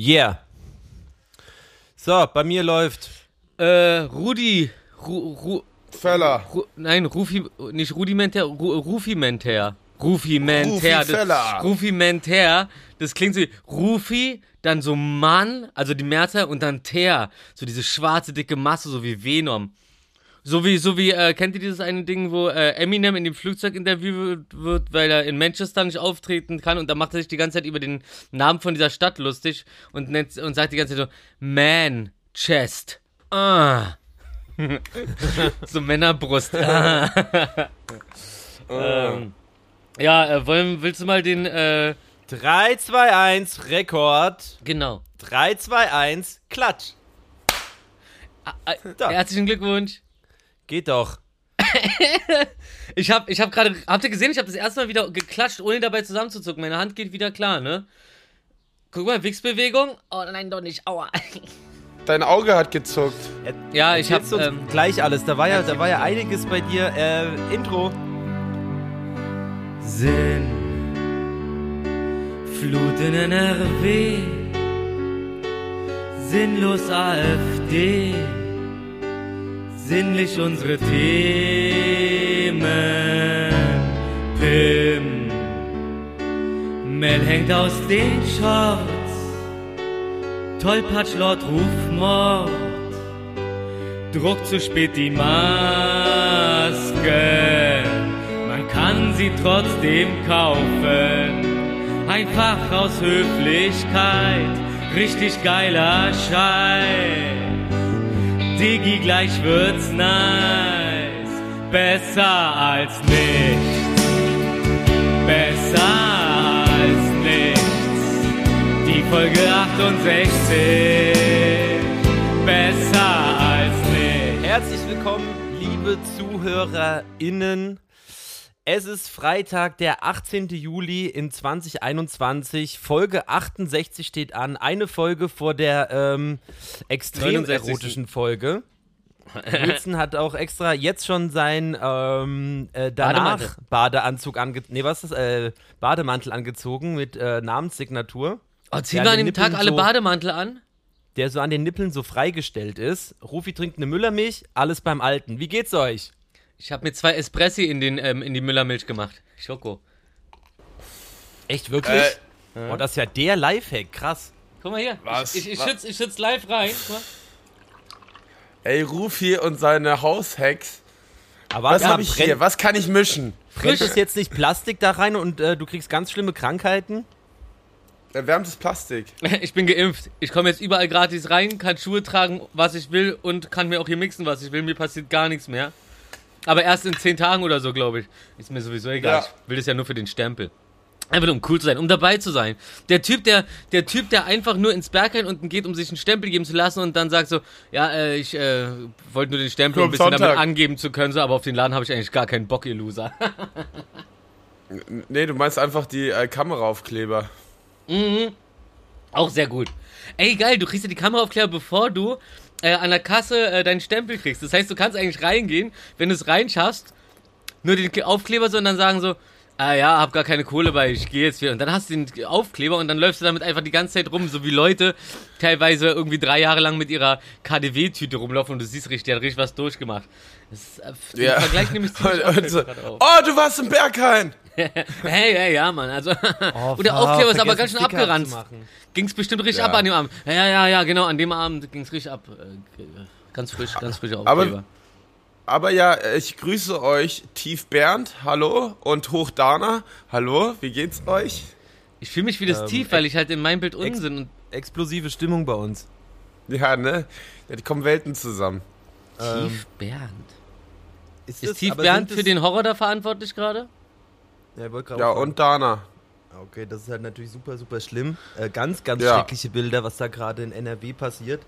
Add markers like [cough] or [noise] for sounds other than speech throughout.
Yeah. So, bei mir läuft. Äh, Rudi. Ru, Ru, Feller. Ru, nein, Rufi, nicht rudimentär, Ru, Rufimentär. Rufimentär. Rufi Feller. Das, Rufimentär. Das klingt so wie Rufi, dann so Mann, also die Mehrzahl, und dann Ter. So diese schwarze, dicke Masse, so wie Venom. So wie, so wie, äh, kennt ihr dieses eine Ding, wo äh, Eminem in dem Flugzeug interviewt wird, weil er in Manchester nicht auftreten kann und da macht er sich die ganze Zeit über den Namen von dieser Stadt lustig und nennt und sagt die ganze Zeit so Man Chest. Ah. [laughs] so Männerbrust. Ah. ähm, ja, äh, wollen, willst du mal den, äh, 3, 2, 1, Rekord. genau. 3, 2, 1, Klatsch. Äh, Da. Herzlichen Glückwunsch. Geht doch. [laughs] Ich hab, ich hab gerade, habt ihr gesehen, ich habe das erste Mal wieder geklatscht, ohne dabei zusammenzuzucken. Meine Hand geht wieder klar, ne? Guck mal, Wichsbewegung. Oh nein, doch nicht. Aua. [laughs] Dein Auge hat gezuckt. Ja, ich hab, Jetzt uns ähm, gleich alles. Da war ja, da war ja einiges bei dir. Äh, Intro. Sinn, Flut in NRW, sinnlos AfD, sinnlich unsere Themen, Pim, Mel hängt aus den Shorts, Tollpatsch Lord Rufmord, druckt zu spät die Maske, man kann sie trotzdem kaufen. Einfach aus Höflichkeit, richtig geiler Scheiß. Digi, gleich wird's nice, besser als nichts, besser als nichts. Die Folge 68, besser als nichts. Herzlich willkommen, liebe ZuhörerInnen. Es ist Freitag, der 18. Juli in 2021. Folge 68 steht an. Eine Folge vor der ähm, extrem 69. erotischen Folge. [laughs] Wilson hat auch extra jetzt schon sein ähm, äh, danach Bademantel. Badeanzug ange nee, was ist das? Äh, Bademantel angezogen mit äh, Namenssignatur, Oh, ziehen wir an dem Tag Nippeln alle so- Bademantel an? der so an den Nippeln so freigestellt ist. Rufi trinkt eine Müllermilch, alles beim Alten. Wie geht's euch? Ich habe mir zwei Espressi in, den, ähm, in die Müllermilch gemacht. Schoko. Echt wirklich? Äh, Oh, das ist ja der Lifehack, krass. Guck mal hier. Was? Ich, ich, ich, schütz, ich schütz live rein. Guck mal. ey, Rufi und seine Haushacks. Aber Was ja, habe ich brennt, hier? Was kann ich mischen? Frisch. es jetzt nicht Plastik da rein und äh, du kriegst ganz schlimme Krankheiten? Erwärmtes Plastik. [laughs] Ich bin geimpft. Ich komme jetzt überall gratis rein, kann Schuhe tragen, was ich will und kann mir auch hier mixen, was ich will. Mir passiert gar nichts mehr. Aber erst in zehn Tagen oder so, glaube ich. Ist mir sowieso egal. Ja. Ich will das ja nur für den Stempel. Einfach nur, um cool zu sein, um dabei zu sein. Der Typ, der, der Typ, der einfach nur ins Berghain unten geht, um sich einen Stempel geben zu lassen und dann sagt so, ja, äh, ich äh, wollte nur den Stempel, um ein bisschen damit angeben zu können, so, aber auf den Laden habe ich eigentlich gar keinen Bock, ihr Loser. [laughs] Nee, du meinst einfach die äh, Kameraaufkleber. Auch sehr gut. Ey, geil, du kriegst ja die Kameraaufkleber, bevor du äh, an der Kasse äh, deinen Stempel kriegst. Das heißt, du kannst eigentlich reingehen, wenn du es reinschaffst, nur den Aufkleber so und dann sagen so, ah ja, hab gar keine Kohle bei, ich gehe jetzt wieder. Und dann hast du den Aufkleber und dann läufst du damit einfach die ganze Zeit rum, so wie Leute teilweise irgendwie drei Jahre lang mit ihrer KDW-Tüte rumlaufen und du siehst richtig, der hat richtig was durchgemacht. Das ist, äh, Ja. Vergleich nehme ich ziemlich Und, [laughs] oft und so, oh, du warst im Berghain. [laughs] Hey, hey, ja, Mann, also. Oh, und der Aufkleber ist aber ganz schön Sticker abgeranzt. abzumachen. Ging's bestimmt richtig Ja. ab an dem Abend. Ja, ja, ja, genau, an dem Abend ging's richtig ab. Äh, Ganz frisch, ganz frischer Aber- Aufkleber. Aber ja, ich grüße euch, Tief Bernd, hallo, und Hoch Dana, hallo, wie geht's euch? Ich fühle mich wie das Ähm, Tief, weil ich halt in meinem Bild unten ex- bin. Explosive Stimmung bei uns. Ja, ne? Ja, die kommen Welten zusammen. Tief Bernd. Ist das- Tief aber Bernd für es- den Horror da verantwortlich gerade? Ja, Ja, und Dana. Okay, das ist halt natürlich super, super schlimm. Äh, ganz, ganz Ja. schreckliche Bilder, was da gerade in NRW passiert.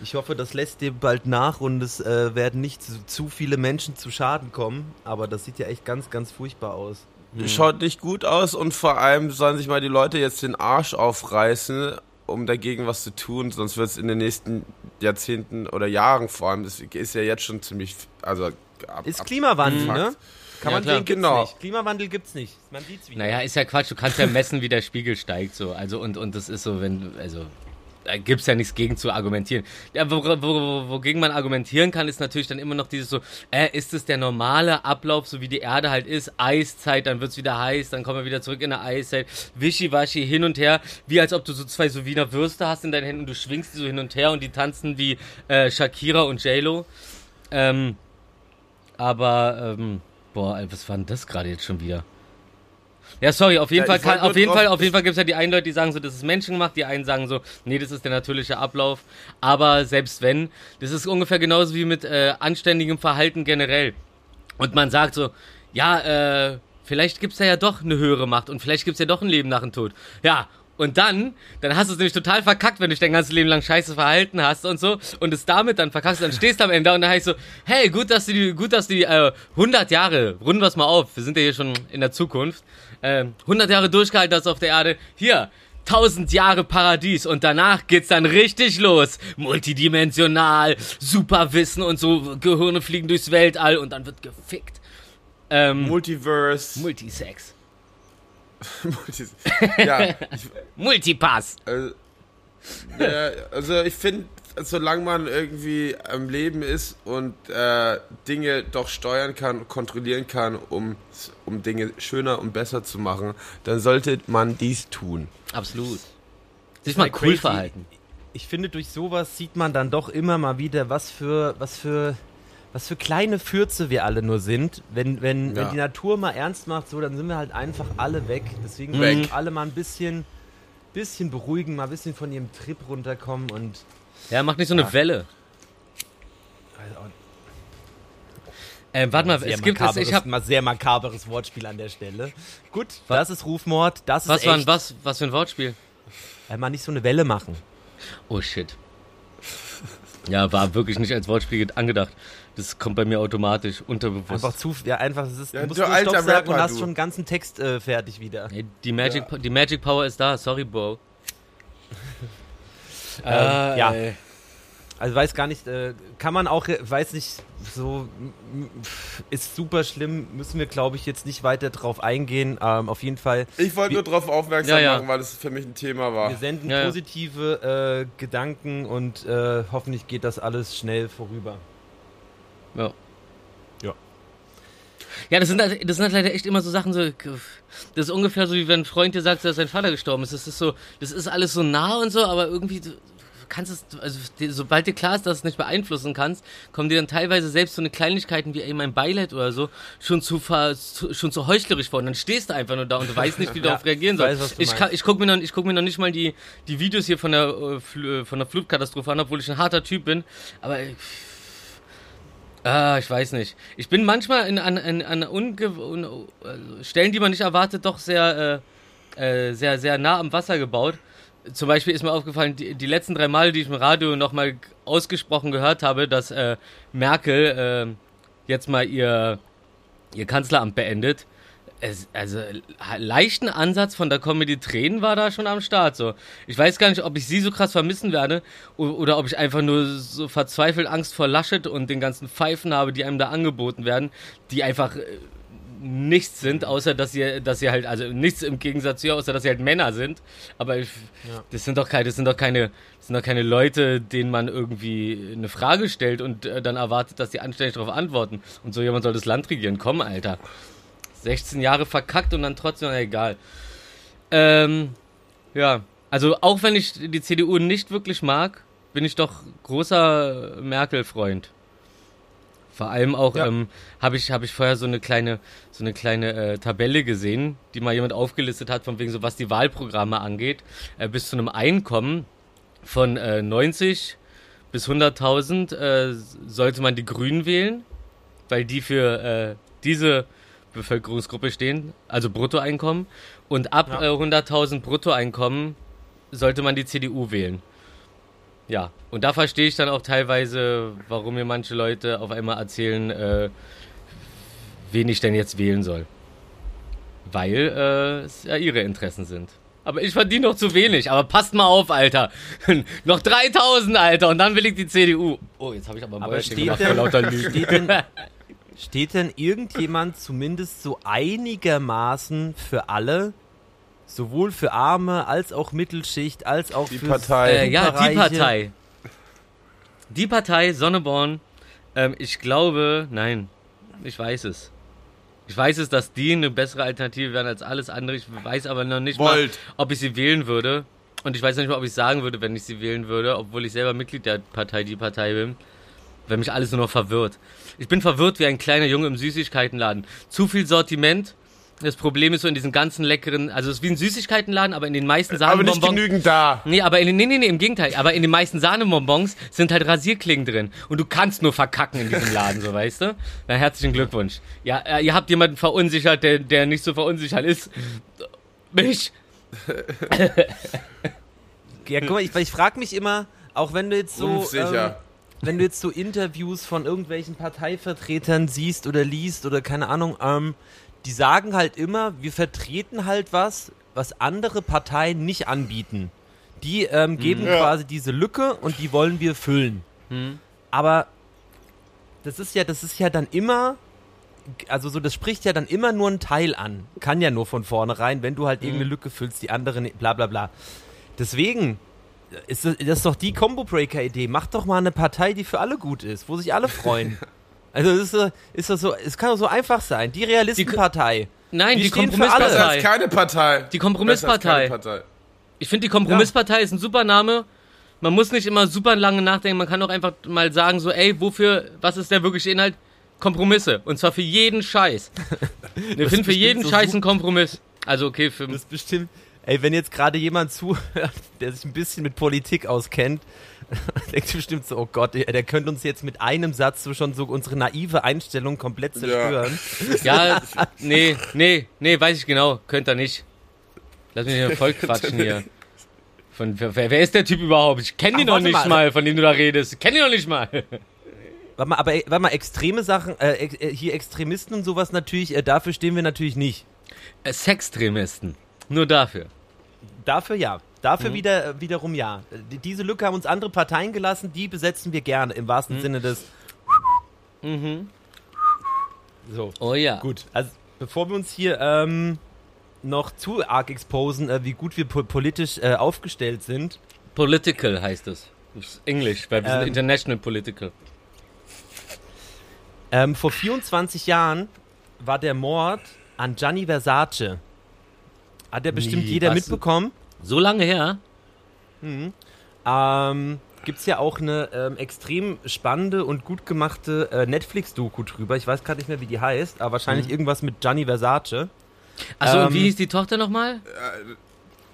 Ich hoffe, das lässt dir bald nach und es äh, werden nicht zu, zu viele Menschen zu Schaden kommen. Aber das sieht ja echt ganz, ganz furchtbar aus. Schaut nicht gut aus und vor allem sollen sich mal die Leute jetzt den Arsch aufreißen, um dagegen was zu tun, sonst wird es in den nächsten Jahrzehnten oder Jahren vor allem, das ist ja jetzt schon ziemlich, also ab, Ist Klimawandel, ne? Kann Ja, man klar. sehen, gibt's Genau. nicht. Klimawandel gibt's nicht. Man sieht's wieder. Naja, ist ja Quatsch. Du kannst ja messen, wie der Spiegel steigt. so. Also, und, und das ist so, wenn, also. da gibt's ja nichts gegen zu argumentieren. Ja, wo, wo, wo, wogegen man argumentieren kann, ist natürlich dann immer noch dieses so, äh, ist es der normale Ablauf, so wie die Erde halt ist, Eiszeit, dann wird's wieder heiß, dann kommen wir wieder zurück in der Eiszeit, wischiwaschi, hin und her, wie als ob du so zwei so Wiener Würste hast in deinen Händen und du schwingst die so hin und her und die tanzen wie äh, Shakira und J-Lo. Ähm, aber, ähm, boah, was war denn das gerade jetzt schon wieder? Ja, sorry, auf jeden Ja, Fall kann, nur auf jeden Fall, auf jeden Fall gibt's ja die einen Leute, die sagen so, das ist menschengemacht, die einen sagen so, nee, das ist der natürliche Ablauf. Aber selbst wenn, das ist ungefähr genauso wie mit äh, anständigem Verhalten generell. Und man sagt so, ja, äh, vielleicht gibt's da ja doch eine höhere Macht und vielleicht gibt's ja doch ein Leben nach dem Tod. Ja, und dann, dann hast du es nämlich total verkackt, wenn du dich dein ganzes Leben lang scheiße verhalten hast und so und es damit dann verkackst, dann stehst du am Ende und dann heißt so, hey, gut, dass du die, gut, dass du die äh, 100 Jahre, runden wir's mal auf, wir sind ja hier schon in der Zukunft, äh, 100 Jahre durchgehalten hast auf der Erde, hier, 1000 Jahre Paradies und danach geht's dann richtig los. Multidimensional, Superwissen und so, Gehirne fliegen durchs Weltall und dann wird gefickt. Ähm, Multiverse. Multisex. Multis [laughs] ja, ich, Multipass. also, ja, also ich finde, solange man irgendwie am Leben ist und äh, Dinge doch steuern kann, kontrollieren kann, um, um Dinge schöner und besser zu machen, dann sollte man dies tun. Absolut. Sich mal cool crazy. verhalten. Ich finde, durch sowas sieht man dann doch immer mal wieder, was für, was für, was für kleine Fürze wir alle nur sind. Wenn, wenn, Ja. wenn die Natur mal ernst macht, so, dann sind wir halt einfach alle weg. Deswegen Weg. müssen alle mal ein bisschen, bisschen beruhigen, mal ein bisschen von ihrem Trip runterkommen und Ja, mach nicht so eine Ja. Welle. Äh, warte mal, es gibt es, ich hab, mal sehr makaberes Wortspiel an der Stelle. Gut, das ist Rufmord, das ist was war, echt. was, was für ein Wortspiel? Äh, mal nicht so eine Welle machen. Oh shit. Ja, war wirklich nicht als Wortspiel angedacht. Das kommt bei mir automatisch, unterbewusst. Einfach zu, ja, einfach, es ist, Ja, du musst du nur Stopp sagen und Rapper, hast du. schon einen ganzen Text äh, fertig wieder. Ey, die, Magic, die Magic Power ist da, sorry, Bro. Ähm, ja. ey. Also weiß gar nicht, äh, kann man auch, weiß nicht, so m- m- pf, ist super schlimm, müssen wir glaube ich jetzt nicht weiter drauf eingehen. Ähm, auf jeden Fall, Ich wollte nur darauf aufmerksam Ja, ja. machen, weil das für mich ein Thema war. wir senden Ja, ja. positive äh, Gedanken und äh, hoffentlich geht das alles schnell vorüber. Ja. Ja. Ja, das sind, halt- das sind halt leider echt immer so Sachen, so, das ist ungefähr so, wie wenn ein Freund dir sagt, dass sein Vater gestorben ist. Das ist so, das ist alles so nah und so, aber irgendwie, kannst es, also, sobald dir klar ist, dass du es nicht beeinflussen kannst, kommen dir dann teilweise selbst so eine Kleinigkeiten wie eben ein Beileid oder so schon zu, zu, schon zu heuchlerisch vor. Und dann stehst du einfach nur da und du weißt nicht, wie du [laughs] Ja, darauf reagieren sollst. Ich, kann, ich gucke mir, noch- ich guck mir noch nicht mal die, die Videos hier von der, äh, äh, von der Flutkatastrophe an, obwohl ich ein harter Typ bin, aber, Ah, ich weiß nicht. Ich bin manchmal in, an, an, an unge un, also Stellen, die man nicht erwartet, doch sehr, äh, äh, sehr, sehr nah am Wasser gebaut. Zum Beispiel ist mir aufgefallen, die, die letzten drei Male, die ich im Radio nochmal ausgesprochen gehört habe, dass äh, Merkel äh, jetzt mal ihr, ihr Kanzleramt beendet. Es, also leichten Ansatz von der Comedy Tränen war da schon am Start. So, ich weiß gar nicht, ob ich sie so krass vermissen werde oder ob ich einfach nur so verzweifelt Angst vor Laschet und den ganzen Pfeifen habe, die einem da angeboten werden, die einfach äh, nichts sind, außer dass sie, dass sie halt, also nichts im Gegensatz zu ihr, außer dass sie halt Männer sind. Aber ich, Ja. das sind doch keine, das sind doch keine, das sind doch keine Leute, denen man irgendwie eine Frage stellt und äh, dann erwartet, dass die anständig darauf antworten. Und so jemand soll das Land regieren. Komm, Alter. 16 Jahre verkackt und dann trotzdem, na, egal. Ähm, ja. Also auch wenn ich die CDU nicht wirklich mag, bin ich doch großer Merkel-Freund. Vor allem auch Ja. ähm, habe ich habe ich vorher so eine kleine so eine kleine äh, Tabelle gesehen, die mal jemand aufgelistet hat von wegen so was die Wahlprogramme angeht, äh, bis zu einem Einkommen von äh, 90 bis 100.000 äh, sollte man die Grünen wählen, weil die für äh, diese Bevölkerungsgruppe stehen, also Bruttoeinkommen und ab Ja. äh, 100.000 Bruttoeinkommen sollte man die CDU wählen. Ja, und da verstehe ich dann auch teilweise, warum mir manche Leute auf einmal erzählen, äh, wen ich denn jetzt wählen soll. Weil äh, es ja ihre Interessen sind. Aber ich verdiene noch zu wenig. Aber passt mal auf, Alter. [laughs] noch 3000, Alter. Und dann will ich die CDU. Oh, jetzt habe ich aber, Aber Mäuschen gemacht denn- vor lauter Lügen. Steht denn, [laughs] steht denn irgendjemand zumindest so einigermaßen für alle sowohl für Arme als auch Mittelschicht, als auch Die für Partei. Äh, ja, die. Partei. Die Partei Sonneborn. Ähm, ich glaube, nein, ich weiß es. Ich weiß es, dass die eine bessere Alternative wären als alles andere. Ich weiß aber noch nicht mal, ob ich sie wählen würde. Und ich weiß noch nicht mal, ob ich sagen würde, wenn ich sie wählen würde, obwohl ich selber Mitglied der Partei Die Partei bin. Wenn mich alles nur noch verwirrt. Ich bin verwirrt wie ein kleiner Junge im Süßigkeitenladen. Zu viel Sortiment. Das Problem ist so in diesen ganzen leckeren, also es ist wie ein Süßigkeitenladen, aber in den meisten Aber nicht Sahnebonbons. genügend da. Nee, aber in, den- nee, nee, nee, im Gegenteil. Aber in den meisten Sahnebonbons sind halt Rasierklingen drin. Und du kannst nur verkacken in diesem Laden, so weißt du? Na, herzlichen Glückwunsch. Ja, äh, ihr habt jemanden verunsichert, der, der nicht so verunsichert ist. Mich. Ja, guck mal, ich, ich frage mich immer, auch wenn du jetzt so, ähm, wenn du jetzt so Interviews von irgendwelchen Parteivertretern siehst oder liest oder keine Ahnung, ähm, die sagen halt immer, wir vertreten halt was, was andere Parteien nicht anbieten. Die ähm, geben Ja. quasi diese Lücke und die wollen wir füllen. Aber das ist ja, das ist ja dann immer, also so, das spricht ja dann immer nur einen Teil an. Kann ja nur von vornherein, wenn du halt irgendeine Lücke füllst, die andere, nicht, bla bla bla. Deswegen ist das, das ist doch die Combo-Breaker-Idee. Mach doch mal eine Partei, die für alle gut ist, wo sich alle freuen. [laughs] Also das ist, ist das so, es kann doch so einfach sein. Die Realistenpartei. Nein, Wir die für alle. Besser als Kompromisspartei. keine Partei. Die Kompromisspartei. keine Partei. Ich finde, die Kompromisspartei ist ein super Name. Man muss nicht immer super lange nachdenken. Man kann auch einfach mal sagen, so, ey, wofür, was ist der wirkliche Inhalt? Kompromisse. Und zwar für jeden Scheiß. [laughs] Wir finden für jeden so Scheiß einen Kompromiss. Also, okay, für. Das ist bestimmt. Ey, wenn jetzt gerade jemand zuhört, der sich ein bisschen mit Politik auskennt, [laughs] denkt bestimmt so, oh Gott, der, könnte uns jetzt mit einem Satz so schon so unsere naive Einstellung komplett zerstören. [laughs] Ja, nee, nee, nee, weiß ich genau. Könnt ihr nicht. Lass mich nicht voll [laughs] quatschen hier. Von, wer, wer ist der Typ überhaupt? Ich kenne ihn Ach, noch nicht mal. mal. von dem du da redest. Ich kenne ihn noch nicht mal. Warte mal, aber warte mal, extreme Sachen, äh, äh, hier Extremisten und sowas natürlich, äh, dafür stehen wir natürlich nicht. Äh, Sextremisten. Nur dafür. Dafür ja. Dafür wieder, äh, wiederum ja. Die- Diese Lücke haben uns andere Parteien gelassen, die besetzen wir gerne, im wahrsten Sinne des. Mhm. So. Oh ja. Gut, also bevor wir uns hier ähm, noch zu arg exposen, äh, wie gut wir po politisch äh, aufgestellt sind, Political heißt es. Das ist Englisch, weil wir Ähm. sind international political. ähm, vor 24 Jahren war der Mord an Gianni Versace. Hat ja bestimmt Nee, jeder mitbekommen. So lange her? Ähm, Gibt es ja auch eine ähm, extrem spannende und gut gemachte äh, Netflix-Doku drüber. Ich weiß gerade nicht mehr, wie die heißt, aber wahrscheinlich irgendwas mit Gianni Versace. Achso, Ähm, und wie hieß die Tochter nochmal?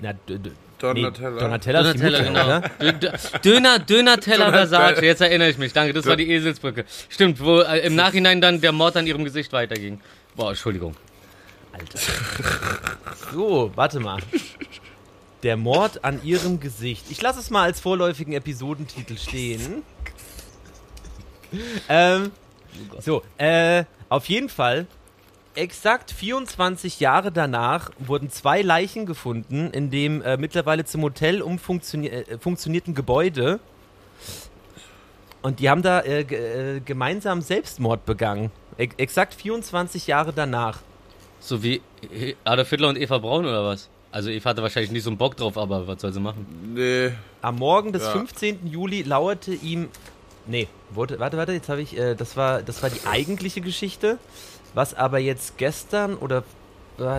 Na, d- d- Donatella. Nee, Donatella, ist die Donatella, Mutter, genau. Dö- Döner, Döner-Teller Donatella. Versace, jetzt erinnere ich mich. Danke, das war die Eselsbrücke. Stimmt, wo äh, im Nachhinein dann der Mord an ihrem Gesicht weiterging. Boah, Entschuldigung. Alter. So, warte mal. Der Mord an ihrem Gesicht. Ich lasse es mal als vorläufigen Episodentitel stehen. Ähm, so, äh, auf jeden Fall. Exakt 24 Jahre danach wurden zwei Leichen gefunden in dem äh, mittlerweile zum Hotel umfunktioni äh, Gebäude. Und die haben da äh, äh, gemeinsam Selbstmord begangen. E exakt 24 Jahre danach. So wie Adolf Hitler und Eva Braun oder was? Also Eva hatte wahrscheinlich nicht so einen Bock drauf, aber was soll sie machen? Nee. Am Morgen des Ja. 15. Juli lauerte ihm. Nee, warte, warte, warte, jetzt habe ich. Äh, das, war, das war die eigentliche Geschichte. Was aber jetzt gestern oder. äh.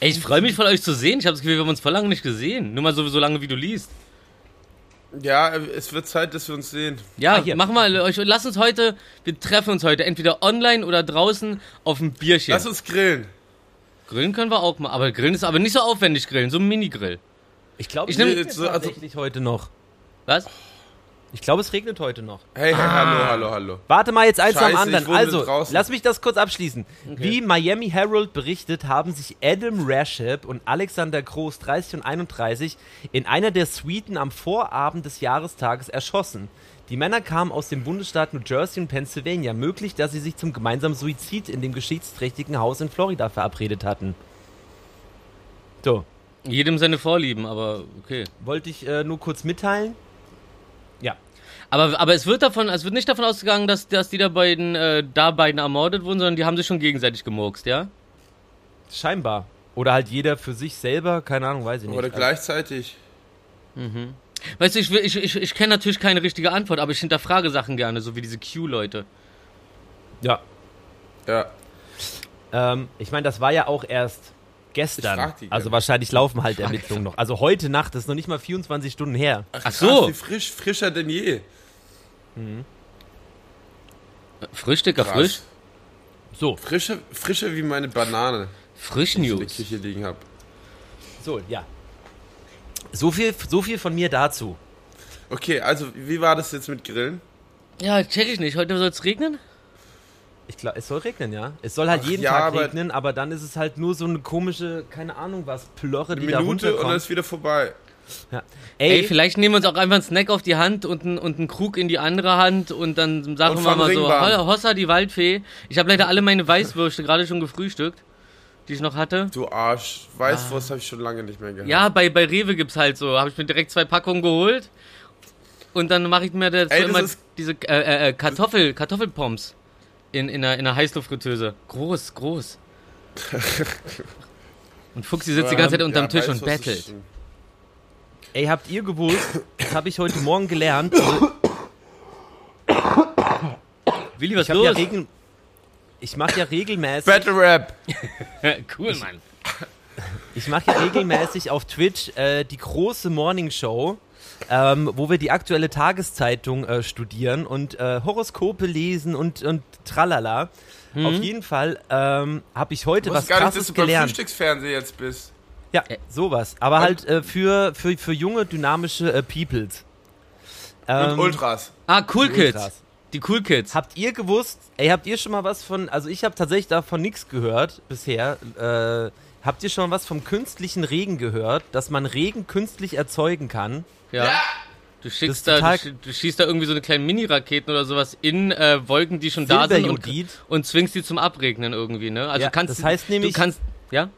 Ey, ich freue mich von euch zu sehen. Ich habe das Gefühl, wir haben uns vor lange nicht gesehen. Nur mal so, so lange, wie du liest. Ja, es wird Zeit, dass wir uns sehen. Ja, Ah, hier. mach mal, euch, lass uns heute, wir treffen uns heute entweder online oder draußen auf ein Bierchen. Lass uns grillen. Grillen können wir auch mal, aber grillen ist aber nicht so aufwendig grillen, so ein Mini-Grill. Ich glaube, Ich es regnet so- also- tatsächlich heute noch. Was? Ich glaube, es regnet heute noch. Hey, hey, Ah. hallo, hallo, hallo. Warte mal jetzt eins am Scheiße, ich anderen. Also, draußen. lass mich das kurz abschließen. Wie Miami Herald berichtet, haben sich Adam Rasheb und Alexander Groß, 30 und 31, in einer der Suiten am Vorabend des Jahrestages erschossen. Die Männer kamen aus dem Bundesstaat New Jersey und Pennsylvania. Möglich, dass sie sich zum gemeinsamen Suizid in dem geschichtsträchtigen Haus in Florida verabredet hatten. So, Jedem seine Vorlieben, aber okay. wollte ich äh, nur kurz mitteilen. Ja. Aber, aber es wird davon, es wird nicht davon ausgegangen, dass, dass die da beiden, äh, da beiden ermordet wurden, sondern die haben sich schon gegenseitig gemurkst, ja? Scheinbar. Oder halt jeder für sich selber, keine Ahnung, weiß ich nicht. Oder gleichzeitig. Weißt du, ich, will- ich, ich, ich kenne natürlich keine richtige Antwort, aber ich hinterfrage Sachen gerne, so wie diese Q-Leute. Ja. Ja. Ähm, ich meine, das war ja auch erst gestern. Also wahrscheinlich laufen halt Ermittlungen noch. Also heute Nacht ist noch nicht mal 24 Stunden her. Ach Krass, so. wie frisch, frischer denn je. Frisch, Dicker, Krass. frisch. So, Frischer, frischer wie meine Banane, Frisch die ich in der News. Küche liegen habe. so, ja. So viel, so viel von mir dazu. Okay, also wie war das jetzt mit Grillen? Ja, check ich nicht. Heute soll es regnen? Ich glaube, es soll regnen, ja. Es soll halt Ach, jeden ja, Tag aber- regnen, aber dann ist es halt nur so eine komische, keine Ahnung was, Plörre, Eine die da Minute und dann runterkommt. ist wieder vorbei. Ja. Ey, Ey, vielleicht nehmen wir uns auch einfach einen Snack auf die Hand und einen, und einen Krug in die andere Hand und dann sagen Und wir mal so, Ringbahn. "Ho- Hossa, die Waldfee. Ich habe leider alle meine Weißwürste gerade schon gefrühstückt, die ich noch hatte. Du Arsch. Weißwurst habe ich schon lange nicht mehr gehabt. Ah. Ja, bei, bei Rewe gibt's halt so. Habe ich mir direkt zwei Packungen geholt. Und dann mache ich mir dazu Ey, das immer diese äh, äh, äh, Kartoffel, Kartoffelpommes in, in, einer, in einer Heißluftfritteuse. Groß, groß. [laughs] und Fuchsi sitzt die ganze Zeit unterm Ja, Tisch und bettelt. ey, habt ihr gewusst, das habe ich heute Morgen gelernt. Willi, was Ich ja los? regel ich mache ja regelmäßig Battle Rap. [laughs] cool, Mann. Ich mache ja regelmäßig auf Twitch äh, die große Morning Show, ähm, wo wir die aktuelle Tageszeitung äh, studieren und äh, Horoskope lesen und, und tralala. Auf jeden Fall ähm, habe ich heute Ich was gar nicht, dass krasses du beim gelernt. Frühstücksfernsehen jetzt bist. Ja, sowas. Aber halt äh, für, für, für junge, dynamische äh, Peoples. Und Ähm, Ultras. Ah, Cool Kids. Ultras. Die Cool Kids. Habt ihr gewusst, ey, habt ihr schon mal was von, also ich habe tatsächlich davon nichts gehört bisher. Äh, habt ihr schon was vom künstlichen Regen gehört, dass man Regen künstlich erzeugen kann? Ja. Du Das schickst da, du, du schießt da irgendwie so eine kleine Mini-Raketen oder sowas in äh, Wolken, die schon da sind und, und zwingst die zum Abregnen irgendwie, ne? Also Ja, du kannst das heißt nämlich- du kannst ja?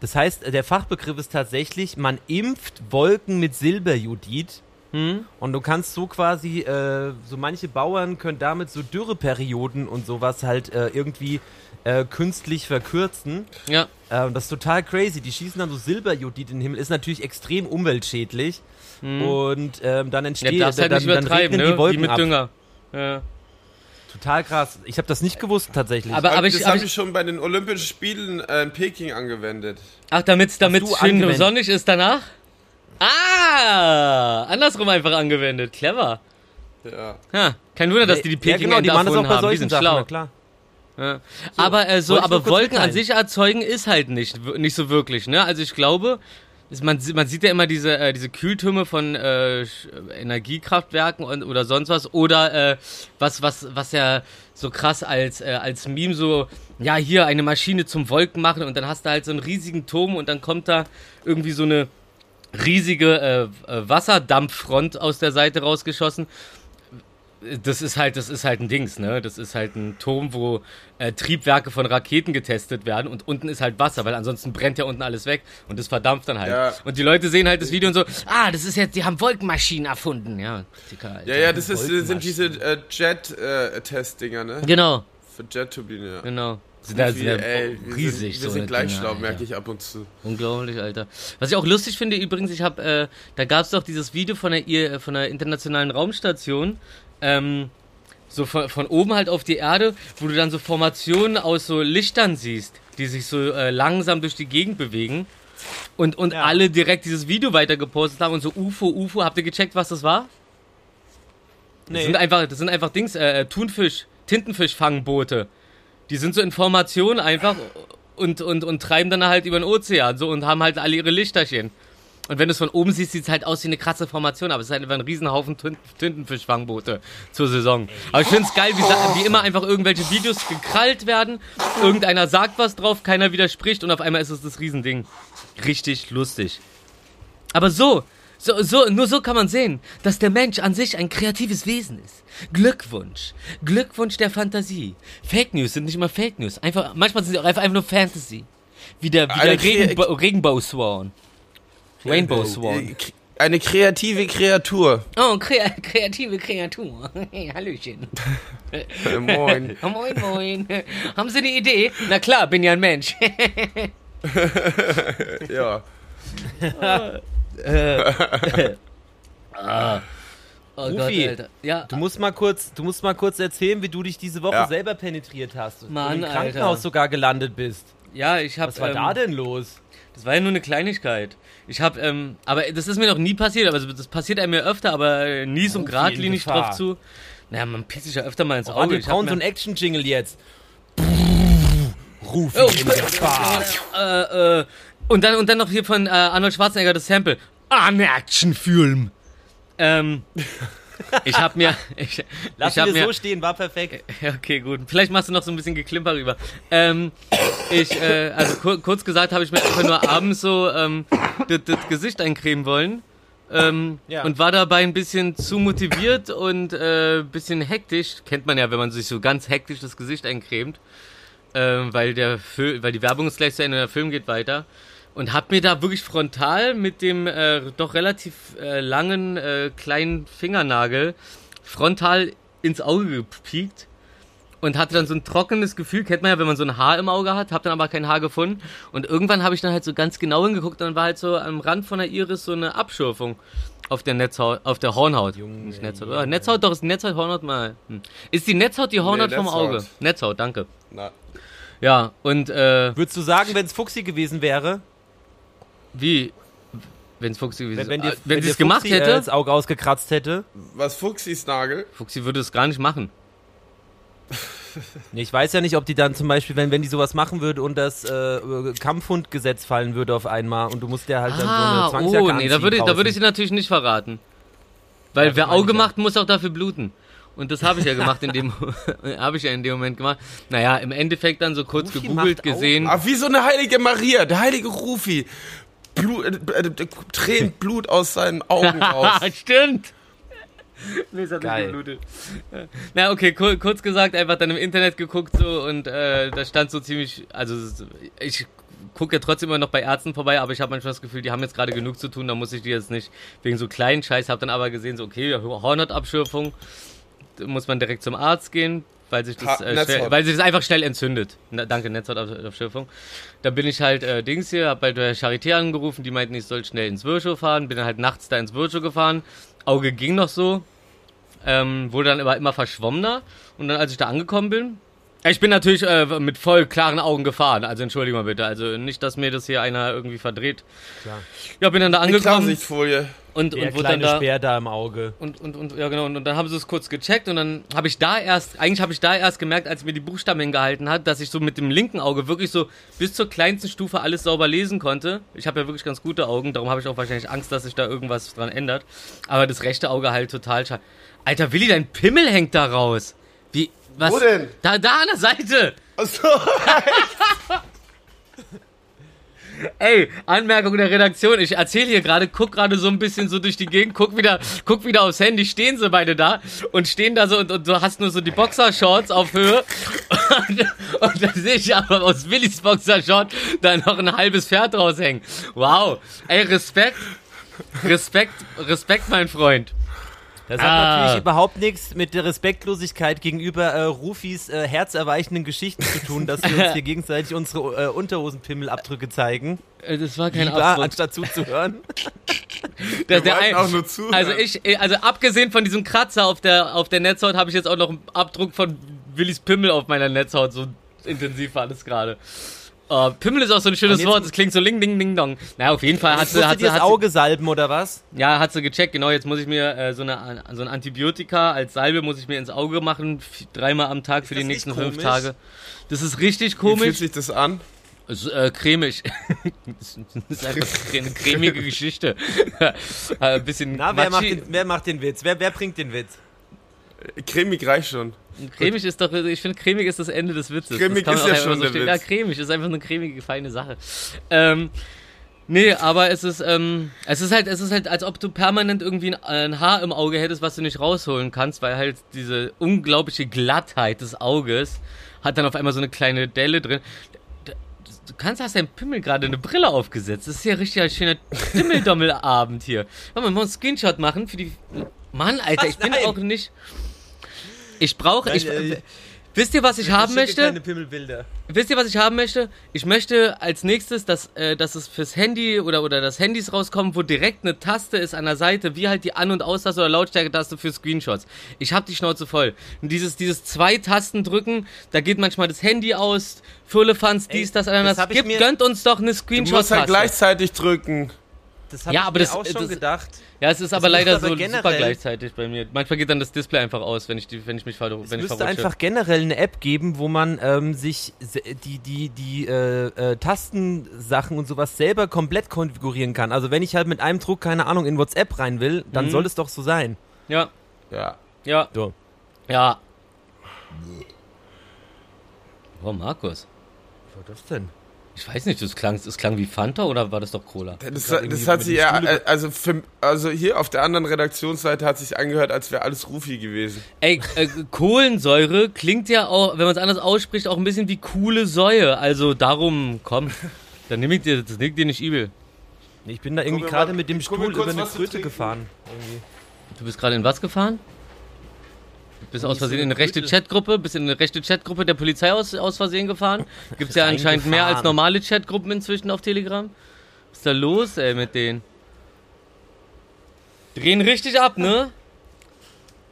Das heißt, der Fachbegriff ist tatsächlich, man impft Wolken mit Silberjodid. Hm? Und du kannst so quasi, äh, so manche Bauern können damit so Dürreperioden und sowas halt äh, irgendwie äh, künstlich verkürzen. Ja. Äh, das ist total crazy. Die schießen dann so Silberjodid in den Himmel. Ist natürlich extrem umweltschädlich. Und ähm, dann Ja, entsteht, darfst halt dann, nicht dann regnen ne? die Wolken Wie mit ab. Dünger. Ja. Total krass. Ich habe das nicht gewusst tatsächlich. Aber, aber das ich, habe aber ich ich, schon bei den Olympischen Spielen äh, in Peking angewendet. ach, damit damit du schön angewendet? sonnig ist danach? Ah, andersrum einfach angewendet. Clever. Ja. Ja, kein Wunder, dass die die ja, Peking genau, die machen das auch bei haben. Solchen sind Sachen, schlau. na klar. Ja. aber äh, so, aber Wolken an sich erzeugen ist halt nicht, nicht so wirklich, ne? Also ich glaube, es- man, man sieht ja immer diese, äh, diese Kühltürme von äh, Sch- Energiekraftwerken und, oder sonst was oder äh, was, was, was ja so krass als, äh, als Meme so, ja, hier eine Maschine zum Wolken machen und dann hast du halt so einen riesigen Turm und dann kommt da irgendwie so eine riesige äh, äh, Wasserdampffront aus der Seite rausgeschossen das ist halt, das ist halt ein Dings, ne? Das ist halt ein Turm, wo äh, Triebwerke von Raketen getestet werden und unten ist halt Wasser, weil ansonsten brennt ja unten alles weg und das verdampft dann halt. Ja. Und die Leute sehen halt das Video und so, ah, das ist jetzt, die haben Wolkenmaschinen erfunden, ja. Dicker. Ja, ja, das sind diese äh, Jet-Test-Dinger, ne? Genau, Für Jet-Turbine, ja. genau. Sind da, sind Wir, da ey, wir riesig, sind, wir so sind gleich Dinger, schlau, Alter. merke ich ab und zu. Unglaublich, Alter. Was ich auch lustig finde, übrigens, ich habe, äh, da gab es doch dieses Video von der, von der internationalen Raumstation, ähm, so von, von oben halt auf die Erde, wo du dann so Formationen aus so Lichtern siehst, die sich so äh, langsam durch die Gegend bewegen. Und, und Ja. alle direkt dieses Video weitergepostet haben und so UFO, UFO. Habt ihr gecheckt, was das war? Das sind einfach, das sind einfach Dings, äh, Thunfisch, Tintenfischfangboote. Die sind so in Formation einfach und, und, und treiben dann halt über den Ozean so und haben halt alle ihre Lichterchen. Und wenn du es von oben siehst, sieht es halt aus wie eine krasse Formation, aber es ist halt einfach ein Riesenhaufen Tint- Tintenfischfangboote zur Saison. Aber ich finde es geil, wie, wie immer einfach irgendwelche Videos gekrallt werden, irgendeiner sagt was drauf, keiner widerspricht und auf einmal ist es das Riesending. Richtig lustig. Aber so, so, so, nur so kann man sehen, dass der Mensch an sich ein kreatives Wesen ist. Glückwunsch. Glückwunsch der Fantasie. Fake News sind nicht immer Fake News. Einfach, manchmal sind sie auch einfach, einfach nur Fantasy. Wie der, wie der Kre- Regenbo Rainbow Swan. Rainbow Äh, Swan. äh, Eine kreative Kreatur. Oh, krea [laughs] kreative Kreatur. Hey, Hallöchen. [laughs] Äh, Moin. [laughs] Moin, moin. Haben Sie eine Idee? Na klar, bin ja ein Mensch. Ja. [laughs] Oh Rufi, Gott, Alter. Ja, Du musst mal kurz, du musst mal kurz erzählen, wie du dich diese Woche Ja. selber penetriert hast und Mann, im Krankenhaus Alter. sogar gelandet bist. ja, ich hab. Was war ähm, da denn los? Das war ja nur eine Kleinigkeit. Ich hab, ähm, aber das ist mir noch nie passiert, aber das passiert einem ja öfter, aber äh, nie so Rufi Gefahr. drauf zu. Naja, man pisst sich ja öfter mal ins Oh, Auge. warte, wir brauchen so einen Action-Jingle jetzt. Ruf Oh, in Gefahr. äh, äh, und dann und dann noch hier von äh, Arnold Schwarzenegger das Sample. Ein Actionfilm. Ähm, ich hab mir, [laughs] ich, Lass ich hab mir, so stehen, war perfekt. [laughs] Okay, gut. Vielleicht machst du noch so ein bisschen Geklimper rüber. Ähm, ich, äh, also kur kurz gesagt, habe ich mir einfach nur abends so ähm, das, das Gesicht eincremen wollen. Ähm, Ja. Und war dabei ein bisschen zu motiviert und äh, bisschen hektisch. Kennt man ja, wenn man sich so ganz hektisch das Gesicht eincremt. Ähm, weil, der Fil weil die Werbung ist gleich zu Ende, der Film geht weiter. Und hab mir da wirklich frontal mit dem äh, doch relativ äh, langen äh, kleinen Fingernagel frontal ins Auge gepiekt und hatte dann so ein trockenes Gefühl, kennt man ja, wenn man so ein Haar im Auge hat, hab dann aber kein Haar gefunden und irgendwann habe ich dann halt so ganz genau hingeguckt und dann war halt so am Rand von der Iris so eine Abschürfung auf der Netzhaut, auf der Hornhaut. Junge, Nicht Netzhaut. Oder Netzhaut, doch, ist Netzhaut, Hornhaut mal. Hm. Ist die Netzhaut die Hornhaut Nee, vom Netzhaut. Auge? Netzhaut, danke. Na, Ja, und äh, Würdest du sagen, wenn es Fuchsi gewesen wäre, wie, wenn es Fuchsi gewesen wenn, wenn, äh, dir, wenn sie dir es gemacht Fuchsi, Äh, hätte, das Auge ausgekratzt hätte? was Fuchsis Nagel? Fuchsi würde es gar nicht machen. Ich weiß ja nicht, ob die dann zum Beispiel, wenn, wenn die sowas machen würde und das äh, Kampfhundgesetz fallen würde auf einmal und du musst der halt dann so eine Ah, Zwangsjacke oh, nee, da würde, ich- da würde ich sie natürlich nicht verraten. Weil Ja, wer Auge ich ja. macht, muss auch dafür bluten. Und das habe ich ja gemacht in dem, [laughs] habe ich ja in dem Moment gemacht. Naja, im Endeffekt dann so kurz Rufi gegoogelt, macht gesehen. Ah, wie so eine heilige Maria, der heilige Rufi. Blut, äh, äh, tränt Blut aus seinen Augen raus. [laughs] Stimmt. Nee, es hat Geil. nicht geblutet. Na, okay, kur kurz gesagt, einfach dann im Internet geguckt so und äh, da stand so ziemlich, also ich gucke ja trotzdem immer noch bei Ärzten vorbei, aber ich habe manchmal das Gefühl, die haben jetzt gerade genug zu tun, da muss ich die jetzt nicht wegen so kleinen Scheiß, habe dann aber gesehen, so okay, Hornhautabschürfung, da muss man direkt zum Arzt gehen, weil sich das, äh, schnell, weil sich das einfach schnell entzündet. Na, danke, Netzhautabschürfung. Da bin ich halt äh, Dings hier, hab bei der Charité angerufen, die meinten, ich soll schnell ins Virchow fahren, bin dann halt nachts da ins Virchow gefahren. Auge ging noch so, ähm, wurde dann aber immer verschwommener und dann als ich da angekommen bin, ich bin natürlich äh, mit voll klaren Augen gefahren, also entschuldigung mal bitte, also nicht, dass mir das hier einer irgendwie verdreht. Klar. Ja, bin dann da Eine angekommen Klarsichtfolie. und, Der und wurde dann da Speer da im Auge. und, und, und, ja, genau. Und, und dann haben sie es kurz gecheckt und dann habe ich da erst, eigentlich habe ich da erst gemerkt, als mir die Buchstaben hingehalten hat, dass ich so mit dem linken Auge wirklich so bis zur kleinsten Stufe alles sauber lesen konnte. Ich habe ja wirklich ganz gute Augen, darum habe ich auch wahrscheinlich Angst, dass sich da irgendwas dran ändert. Aber das rechte Auge halt total schade. Alter, Willi, dein Pimmel hängt da raus. Wie, was? Wo denn? Da, da an der Seite. Achso. [laughs] Ey, Anmerkung der Redaktion. Ich erzähle hier gerade, guck gerade so ein bisschen so durch die Gegend, guck wieder, guck wieder aufs Handy, stehen sie beide da und stehen da so und, und du hast nur so die Boxershorts auf Höhe und, und dann sehe ich aber aus Willis Boxershort da noch ein halbes Pferd raushängen. Wow. Ey, Respekt. Respekt, Respekt, mein Freund. Das hat Ah. natürlich überhaupt nichts mit der Respektlosigkeit gegenüber äh, Rufis äh, herzerweichenden Geschichten zu tun, dass wir uns hier [laughs] gegenseitig unsere äh, Unterhosenpimmelabdrücke zeigen, Äh, Das war kein lieber, Abdruck. anstatt zuzuhören. [laughs] Der, der ein, auch nur zuhören. also ich, äh, also abgesehen von diesem Kratzer auf der auf der Netzhaut habe ich jetzt auch noch einen Abdruck von Willis Pimmel auf meiner Netzhaut. So intensiv war das gerade. Äh, Pimmel ist auch so ein schönes Wort. Das klingt so ling ding ding dong. Na auf jeden Fall hat sie, hat sie, das Auge salben oder was? ja hat sie gecheckt. Genau jetzt muss ich mir äh, so eine so ein Antibiotika als Salbe muss ich mir ins Auge machen dreimal am Tag für die nächsten fünf komisch? Tage. Das ist richtig Wie fühlt komisch. sich das an? Es ist, äh, cremig. [laughs] das ist einfach eine cremige Geschichte. [laughs] äh, ein bisschen Na, wer macht, den, wer macht den Witz? Wer, wer bringt den Witz? Cremig reicht schon. Cremig ist doch, ich finde, cremig ist das Ende des Witzes. Cremig ist ja einfach schon so der stehen. Witz. Ja, cremig ist einfach eine cremige, feine Sache. Ähm, nee, aber es ist, ähm, es ist halt, es ist halt, als ob du permanent irgendwie ein, ein Haar im Auge hättest, was du nicht rausholen kannst, weil halt diese unglaubliche Glattheit des Auges hat dann auf einmal so eine kleine Delle drin. Du kannst, hast dein Pimmel gerade eine Brille aufgesetzt. Das ist ja richtig ein schöner Dimmeldommelabend hier. Wollen wir mal einen Screenshot machen für die. Mann, Alter, ich bin Nein. auch nicht. Ich brauche. Ich, äh, Wisst ihr, was ich haben schicke möchte? keine Pimmelbilder. Wisst ihr, was ich haben möchte? Ich möchte als nächstes, dass, äh, dass es fürs Handy oder, oder das Handys rauskommen, wo direkt eine Taste ist an der Seite, wie halt die An- und Aus-Taste oder Lautstärke-Taste für Screenshots. Ich hab die Schnauze voll. Und dieses, dieses zwei Tasten drücken, da geht manchmal das Handy aus, Füllefanz, dies, das, das ich Gibt, gönnt uns doch eine Du musst halt Screenshot-Taste. gleichzeitig drücken. Das habe Ja, ich aber mir das- auch schon das- gedacht. ja, es ist aber müsste leider aber so generell- super gleichzeitig bei mir. Manchmal geht dann das Display einfach aus, wenn ich, die, wenn ich mich ver Es wenn ich müsste einfach generell eine App geben, wo man ähm, sich die, die, die äh, äh, Tastensachen und sowas selber komplett konfigurieren kann. Also wenn ich halt mit einem Druck, keine Ahnung, in WhatsApp rein will, dann Mhm. soll es doch so sein. Ja, Ja. ja, So. ja. Oh, Markus. Was war das denn? Ich weiß nicht, das klang, das klang wie Fanta oder war das doch Cola? Das, das irgendwie hat sich ja, äh, also, für, also hier auf der anderen Redaktionsseite hat sich angehört, als wäre alles Rufi gewesen. Ey, äh, Kohlensäure klingt ja auch, wenn man es anders ausspricht, auch ein bisschen wie coole Säue. Also darum, komm, [laughs] dann nehme ich dir, das liegt dir nicht übel. Ich bin da irgendwie gerade mit dem Stuhl über eine Kröte gefahren. Irgendwie. Du bist gerade in was gefahren? Du bist aus Versehen in eine rechte. Chatgruppe, bist in eine rechte Chatgruppe der Polizei aus, aus Versehen gefahren. Gibt's ja anscheinend mehr als normale Chatgruppen inzwischen auf Telegram. Was ist da los, ey, mit denen? Drehen richtig ab, ne?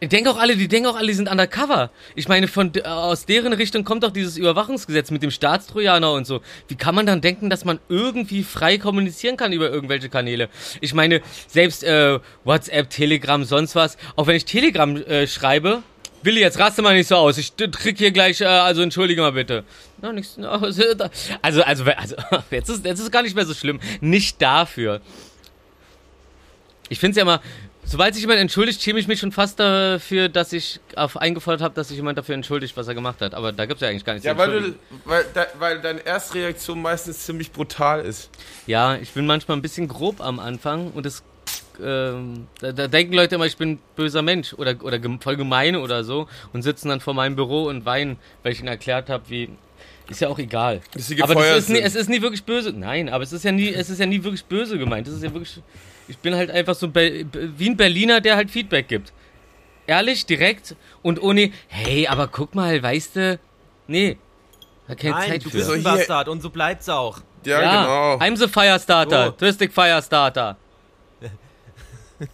Ich denke auch alle, die denken auch alle, die sind undercover. Ich meine, von aus deren Richtung kommt doch dieses Überwachungsgesetz mit dem Staatstrojaner und so. Wie kann man dann denken, dass man irgendwie frei kommunizieren kann über irgendwelche Kanäle? Ich meine, selbst äh, WhatsApp, Telegram, sonst was. Auch wenn ich Telegram äh, schreibe, Willi, jetzt raste mal nicht so aus. Ich krieg hier gleich, äh, also entschuldige mal bitte. Na, nichts, [laughs] also, also, also, [laughs] jetzt, ist, jetzt ist es gar nicht mehr so schlimm. Nicht dafür. Ich finde es ja immer, sobald sich jemand entschuldigt, schäme ich mich schon fast dafür, dass ich auf eingefordert habe, dass sich jemand dafür entschuldigt, was er gemacht hat. Aber da gibt es ja eigentlich gar nichts Ja, weil, du, weil, de, weil deine Erstreaktion meistens ziemlich brutal ist. Ja, ich bin manchmal ein bisschen grob am Anfang und das. Ähm, da, da denken Leute immer, ich bin böser Mensch oder, oder voll gemein oder so und sitzen dann vor meinem Büro und weinen, weil ich ihnen erklärt habe, wie. Ist ja auch egal. Dass sie Aber das ist nie, es ist nie wirklich böse. Nein, aber es ist ja nie, es ist ja nie wirklich böse gemeint. Das ist ja wirklich. Ich bin halt einfach so wie ein Berliner, der halt Feedback gibt. Ehrlich, direkt und ohne, hey, aber guck mal, weißt du. Nee. Da keine Nein, Zeit du für. bist ein Bastard und so bleibt's auch. Ja, ja, genau. I'm the Firestarter. So. Twistic Firestarter.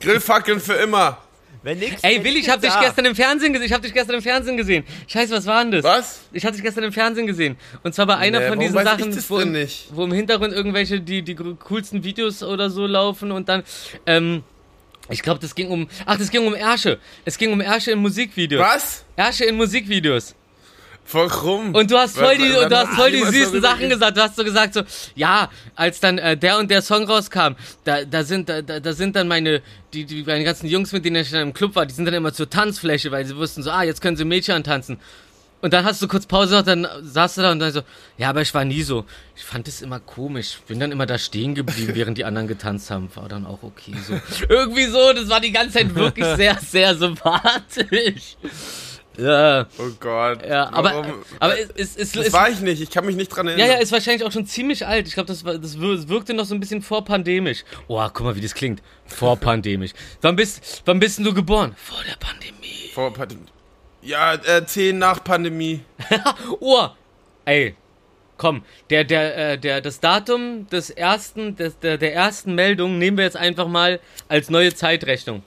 Grillfackeln für immer. Wenn nix, Ey, Willi, ich hab dich da. gestern im Fernsehen gesehen. Ich hab dich gestern im Fernsehen gesehen. Scheiße, was war denn das? Was? Ich hab dich gestern im Fernsehen gesehen. Und zwar bei einer Nee, von diesen Sachen, wo, wo im Hintergrund irgendwelche die, die coolsten Videos oder so laufen und dann, ähm, ich glaube, das ging um, ach, das ging um Ärsche. Es ging um Ärsche in Musikvideos. Was? Ärsche in Musikvideos. Warum? Und du hast voll die, und du hast voll die süßen Sachen ge- gesagt. Du hast so gesagt so, ja, als dann äh, der und der Song rauskam, da, da sind, da, da sind dann meine, die, die, meine ganzen Jungs, mit denen ich dann im Club war, die sind dann immer zur Tanzfläche, weil sie wussten so, ah, jetzt können sie Mädchen antanzen. Und dann hast du kurz Pause gemacht, dann saß du da und dann so, ja, aber ich war nie so. Ich fand es immer komisch. Bin dann immer da stehen geblieben, während die anderen getanzt haben. War dann auch okay so. [laughs] Irgendwie so, das war die ganze Zeit wirklich sehr, sehr sympathisch. Ja, Oh Gott. ja, aber, Warum? aber es, es, es, das es war ich nicht. Ich kann mich nicht dran ja, erinnern. ja, ist wahrscheinlich auch schon ziemlich alt. Ich glaube, das, war- das wirkte noch so ein bisschen vorpandemisch. Oh, guck mal, wie das klingt. Vorpandemisch. wann, bist, wann bist denn du geboren? Vor der Pandemie. Vor Pandemie. Ja, äh, 10 nach Pandemie. [laughs] Oh, ey, komm, der, der, äh, der, das Datum des ersten, des, der, der ersten Meldung nehmen wir jetzt einfach mal als neue Zeitrechnung.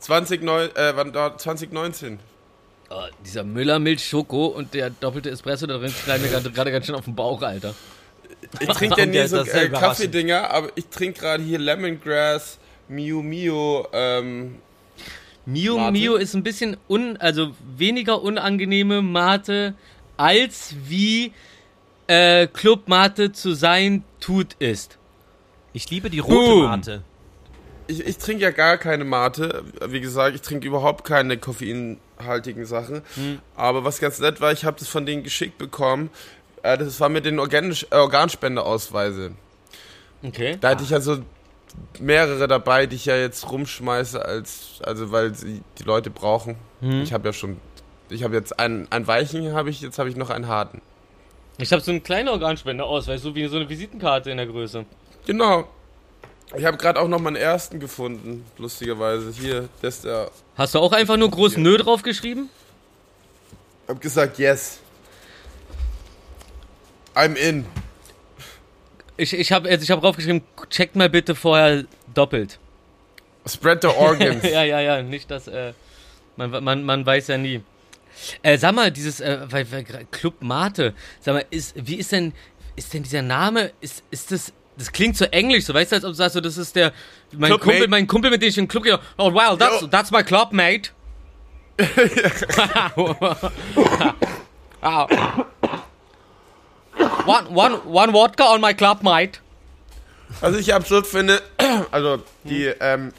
2009, äh, wann da? 2019. Oh, dieser Müllermilch Schoko und der doppelte Espresso da drin knallt mir gerade gerade ganz schön auf den Bauch, Alter. Ich trinke ja [laughs] nie so äh. Kaffeedinger, aber ich trinke gerade hier Lemongrass, Miu Miu, ähm, Mio Mate? Mio ist ein bisschen un, also weniger unangenehme Mate als wie äh, Club Mate zu sein tut ist. Ich liebe die rote Boom. Mate. Ich, ich trinke ja gar keine Mate. Wie gesagt, ich trinke überhaupt keine koffeinhaltigen Sachen. Hm. Aber was ganz nett war, ich habe das von denen geschickt bekommen. Äh, das war mit den Organisch äh, Organspendeausweise. Okay. Da hatte ich ja so mehrere dabei, die ich ja jetzt rumschmeiße, als also weil sie die Leute brauchen. Hm. Ich habe ja schon, ich habe jetzt einen, einen weichen, habe ich jetzt habe ich noch einen harten. Ich habe so einen kleinen Organspendeausweis, so wie so eine Visitenkarte in der Größe. Genau. Ich habe gerade auch noch meinen ersten gefunden, lustigerweise. Hier, das ist der. Hast du auch einfach nur groß Nö drauf geschrieben? Hab gesagt, yes. I'm in. Ich, ich habe ich hab draufgeschrieben, checkt mal bitte vorher doppelt. Spread the organs. [laughs] ja, ja, ja, nicht das, äh, man, man, man weiß ja nie. Äh, sag mal, dieses äh, Club Mate, sag mal, ist, wie ist denn, ist denn dieser Name, ist, ist das, das klingt so englisch, so weißt du, als ob du sagst, so, das ist der, mein Club Kumpel, Mate. mein Kumpel, mit dem ich in den Club gehe, oh wow, that's, Yo. that's my club mate. [laughs] [laughs] Ah. one, one, one vodka on my club mate. Was ich absurd finde, [clears throat] also die ähm,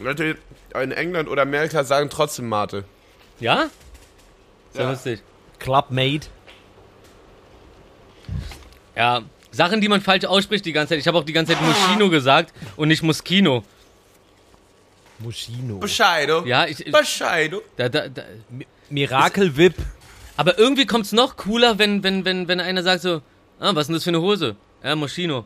Leute in England oder Amerika sagen trotzdem Mate. Ja? Sehr Ja. lustig. Clubmate. Ja, Sachen, die man falsch ausspricht die ganze Zeit. Ich habe auch die ganze Zeit Moschino gesagt und nicht Moschino. Moschino. Bescheido. Ja, ich, ich Bescheido. da, da, da. Miracle Whip. Aber irgendwie kommt's noch cooler, wenn, wenn, wenn, wenn einer sagt so, ah, was ist denn das für eine Hose? Ja, Moschino.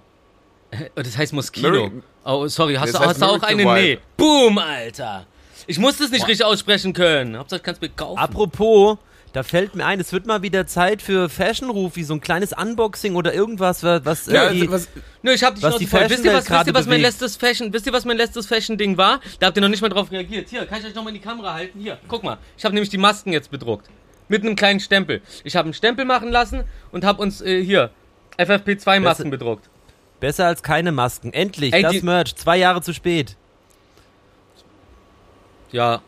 Äh, [laughs] Das heißt Moschino. Oh, sorry, hast, Das du, hast du auch eine? Nee. Boom, Alter. Ich muss das nicht richtig aussprechen können. Hauptsache, ich kann's mir kaufen. Apropos, da fällt mir ein, es wird mal wieder Zeit für Fashion Rufi, so ein kleines Unboxing oder irgendwas, was, was Ja, irgendwie- was, Nö, ich hab dich was noch die voll. Wisst ihr, was, wisst ihr, was mein letztes Fashion, wisst ihr, was mein letztes Fashion-Ding war? Da habt ihr noch nicht mal drauf reagiert. Hier, kann ich euch noch mal in die Kamera halten? Hier, guck mal. Ich habe nämlich die Masken jetzt bedruckt. Mit einem kleinen Stempel. Ich habe einen Stempel machen lassen und habe uns äh, hier FFP2-Masken bedruckt. besser als keine Masken. Endlich, Ey, das die- Merch, zwei Jahre zu spät. Ja.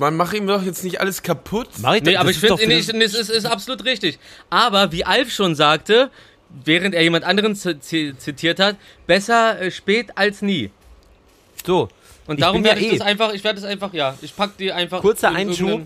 Man macht ihm doch jetzt nicht alles kaputt. Mach ich Nee, aber ich finde, nee, es ist, ist absolut richtig. Aber wie Alf schon sagte, während er jemand anderen zitiert hat, besser äh, spät als nie. So, Und darum bin ja werde ich eh- das einfach, ich werde es einfach, ja, ich pack die einfach. Kurzer in Einschub.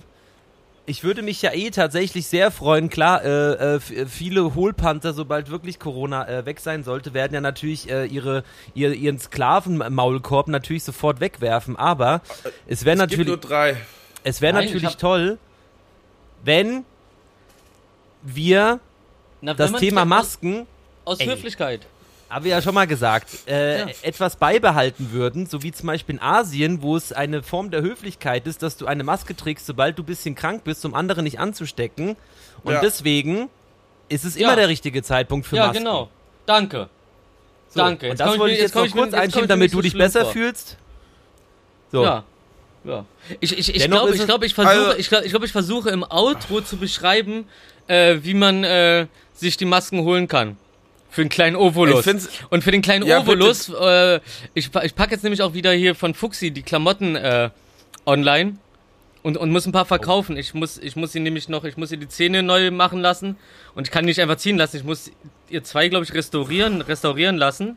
ich würde mich ja eh tatsächlich sehr freuen. Klar, äh, äh, äh, viele Hohlpanther, sobald wirklich Corona äh, weg sein sollte, werden ja natürlich äh, ihre, ihr, ihren Sklavenmaulkorb natürlich sofort wegwerfen. Aber es wäre es gibt nur natürlich, drei. Es wäre natürlich toll, wenn wir Na, wenn das Thema Masken Aus Ey. Höflichkeit. haben wir ja schon mal gesagt, äh, Ja. etwas beibehalten würden, so wie zum Beispiel in Asien, wo es eine Form der Höflichkeit ist, dass du eine Maske trägst, sobald du ein bisschen krank bist, um andere nicht anzustecken. Und Ja. deswegen ist es immer Ja. der richtige Zeitpunkt für Ja, Masken. genau. Danke. So, Danke. Und Jetzt das komm ich wollte ich jetzt jetzt noch kurz einschieben, damit du so dich besser vor. fühlst. So. Ja. Ja. Ich, ich, ich glaube, ich, glaub, ich, versuche, Also- ich, glaub, ich, glaub, ich versuche im Outro zu beschreiben, äh, wie man äh, sich die Masken holen kann. Für einen kleinen Ovolus. Und für den kleinen Ja, Ovolus, äh, ich, ich packe jetzt nämlich auch wieder hier von Fuxi die Klamotten äh, online und, und muss ein paar verkaufen. Ich muss, ich muss sie nämlich noch, ich muss ihr die Zähne neu machen lassen und ich kann die nicht einfach ziehen lassen. Ich muss ihr zwei, glaube ich, restaurieren, restaurieren lassen.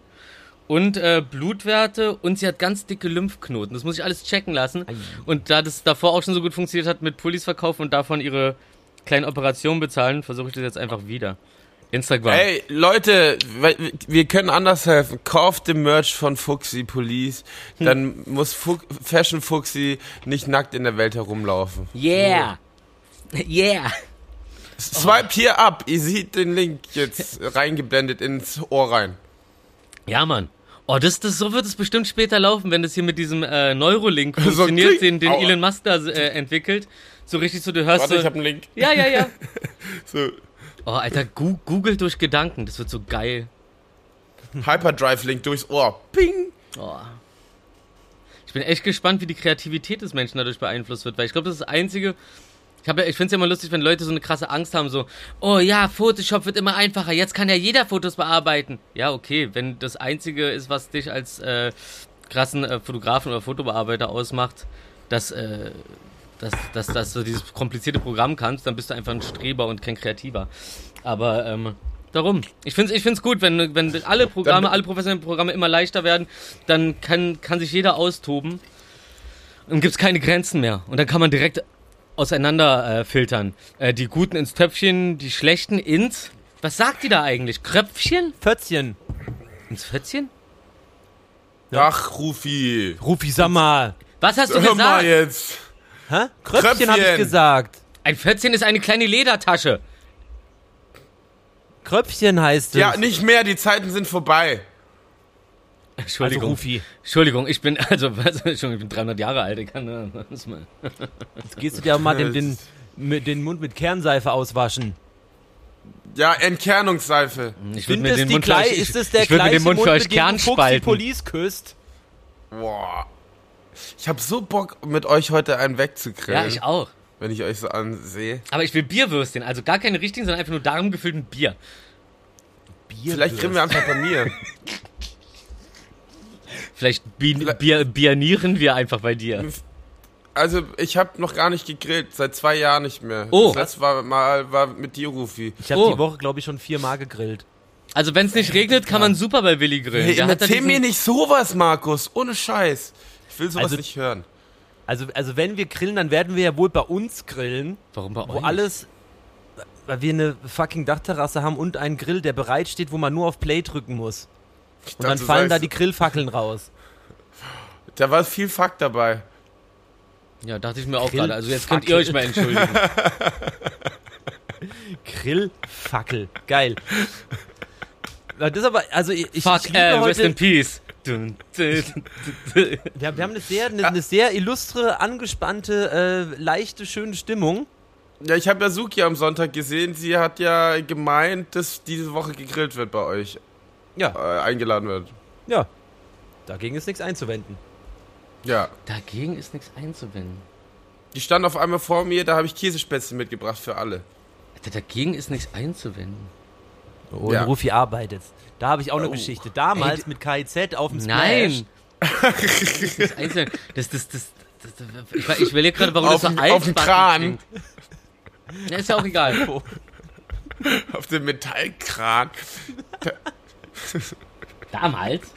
Und äh, Blutwerte und sie hat ganz dicke Lymphknoten. Das muss ich alles checken lassen. Und da das davor auch schon so gut funktioniert hat mit Pullis verkaufen und davon ihre kleinen Operationen bezahlen, versuche ich das jetzt einfach wieder. Instagram. Ey, Leute, wir können anders helfen. Kauft den Merch von Fuxi Police, dann muss Fu Fashion Fuxi nicht nackt in der Welt herumlaufen. Yeah. Yeah. Swipe hier ab, ihr seht den Link jetzt reingeblendet ins Ohr rein. Ja, Mann. Oh, das, das, so wird es bestimmt später laufen, wenn das hier mit diesem äh, Neurolink [laughs] So funktioniert, klick. den, den Aua. Elon Musk da äh, entwickelt. So richtig so, du hörst Warte, so, ich hab einen Link. Ja, ja, ja. [laughs] So, Oh, Alter, Google durch Gedanken, das wird so geil. Hyperdrive-Link durchs Ohr. Ping! Oh. Ich bin echt gespannt, wie die Kreativität des Menschen dadurch beeinflusst wird, weil ich glaube, das ist das Einzige. Ich, hab ja, ich finde es ja immer lustig, wenn Leute so eine krasse Angst haben, so, oh ja, Photoshop wird immer einfacher, jetzt kann ja jeder Fotos bearbeiten. Ja, okay, wenn das Einzige ist, was dich als äh, krassen äh, Fotografen oder Fotobearbeiter ausmacht, dass, äh, dass, dass, dass du dieses komplizierte Programm kannst, dann bist du einfach ein Streber und kein Kreativer. Aber, ähm, darum. Ich finde es ich find's gut, wenn, wenn alle Programme, alle professionellen Programme immer leichter werden, dann kann, kann sich jeder austoben und gibt es keine Grenzen mehr. Und dann kann man direkt auseinander äh, filtern. Äh, die Guten ins Töpfchen, die Schlechten ins. Was sagt die da eigentlich? Kröpfchen? Fötzchen. Ins Fötzchen? Ach, Rufi. Rufi, sag mal. Was hast du Hör mal gesagt? jetzt. Hä? Kröpfchen habe ich Kröpfchen. gesagt. Ein Fötzchen ist eine kleine Ledertasche. Kröpfchen heißt es. Ja, nicht mehr, die Zeiten sind vorbei. Also Entschuldigung. Rufi. Entschuldigung, ich bin, also, [laughs] was, Entschuldigung, ich bin 300 Jahre alt. Ich kann, das mal. Jetzt gehst du dir auch mal den, den, den Mund mit Kernseife auswaschen. Ja, Entkernungsseife. Ich Sind mir den Mund für klei- euch- ist das der ich würd mir den Mund für euch Kernspalten. Police küsst? Boah. Ich hab so Bock, mit euch heute einen wegzugrillen. Ja, ich auch. Wenn ich euch so ansehe. Aber ich will Bierwürstchen, also gar keine richtigen, sondern einfach nur darum gefüllten Bier. Bier Vielleicht grillen wir einfach bei mir. [laughs] Vielleicht bi Bier bianieren wir einfach bei dir. Also, ich habe noch gar nicht gegrillt, seit zwei Jahren nicht mehr. Oh. Das letzte war, mal war mit dir, Rufi. Ich habe Oh. die Woche, glaube ich, schon viermal gegrillt. Also wenn es nicht regnet, kann man super bei Willi grillen. Da erzähl diesen- mir nicht sowas, Markus. Ohne Scheiß. Ich will sowas Also- nicht hören. Also, also wenn wir grillen, dann werden wir ja wohl bei uns grillen, Warum bei wo euch? alles, weil wir eine fucking Dachterrasse haben und einen Grill, der bereit steht, wo man nur auf Play drücken muss. Ich Und dann fallen da die Grillfackeln raus. Da war viel Fakt dabei. Ja, dachte ich mir auch gerade. Also jetzt könnt ihr euch mal entschuldigen. [laughs] Grillfackel. Geil. Das ist aber, also ich, ich Fuck, liebe äh, rest in peace. Wir, haben, wir haben eine sehr, eine, eine sehr illustre, angespannte, äh, leichte, schöne Stimmung. Ja, ich habe ja Suki am Sonntag gesehen. Sie hat ja gemeint, dass diese Woche gegrillt wird bei euch. Ja, Äh, eingeladen wird. ja. Dagegen ist nichts einzuwenden. Ja. Dagegen ist nichts einzuwenden. Die stand auf einmal vor mir, da habe ich Käsespätzle mitgebracht für alle. Alter, Dagegen ist nichts einzuwenden. Oh, Ja. Rufi arbeitet. Da habe ich auch eine Oh. Geschichte. Damals Ey, mit KIZ auf dem Splash. Nein! das. Das, das, das, das, das, ich, ich überlege gerade, warum Auf das so dem- auf dem Kran. ist ja auch egal. [laughs] Auf dem Metallkran. [laughs] [laughs] Damals.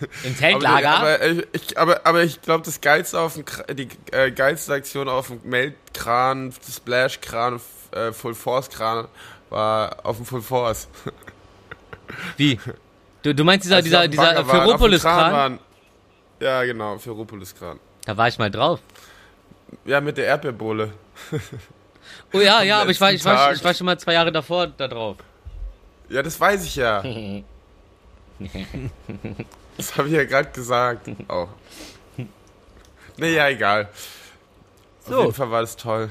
Im Aber, Zeltlager. aber, äh, ich, aber, aber ich glaube, das geilste auf dem, die äh, geilste Aktion auf dem Meltkran, Splashkran, äh, Full Force Kran war auf dem Full Force. [laughs] Wie? Du, du meinst dieser, Als dieser, dieser Ferropolis-Kran? Ja, genau, Ferropolis Kran. Da war ich mal drauf. Ja, mit der Erdbeerbohle. Oh ja, ja, aber ich war, ich, war, ich war schon mal zwei Jahre davor da drauf. Ja, das weiß ich ja. [laughs] Das habe ich ja gerade gesagt. Auch. Nee, ja, egal. Auf So. jeden Fall war das toll.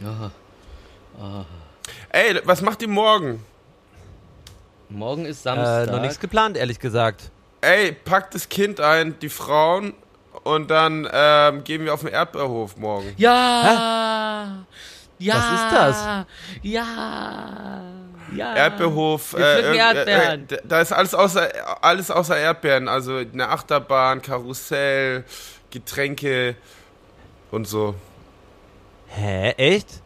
Ja. Ey, was macht ihr morgen? Morgen ist Äh, Samstag. noch nichts geplant, ehrlich gesagt. Ey, packt das Kind ein, die Frauen, und dann ähm, gehen wir auf den Erdbeerhof morgen. Ja! Ja! Was ist das? Ja! Ja! Erdbeerhof. Äh, Erdbeeren. Äh, da ist alles außer, alles außer Erdbeeren. Also eine Achterbahn, Karussell, Getränke und so. Hä, echt?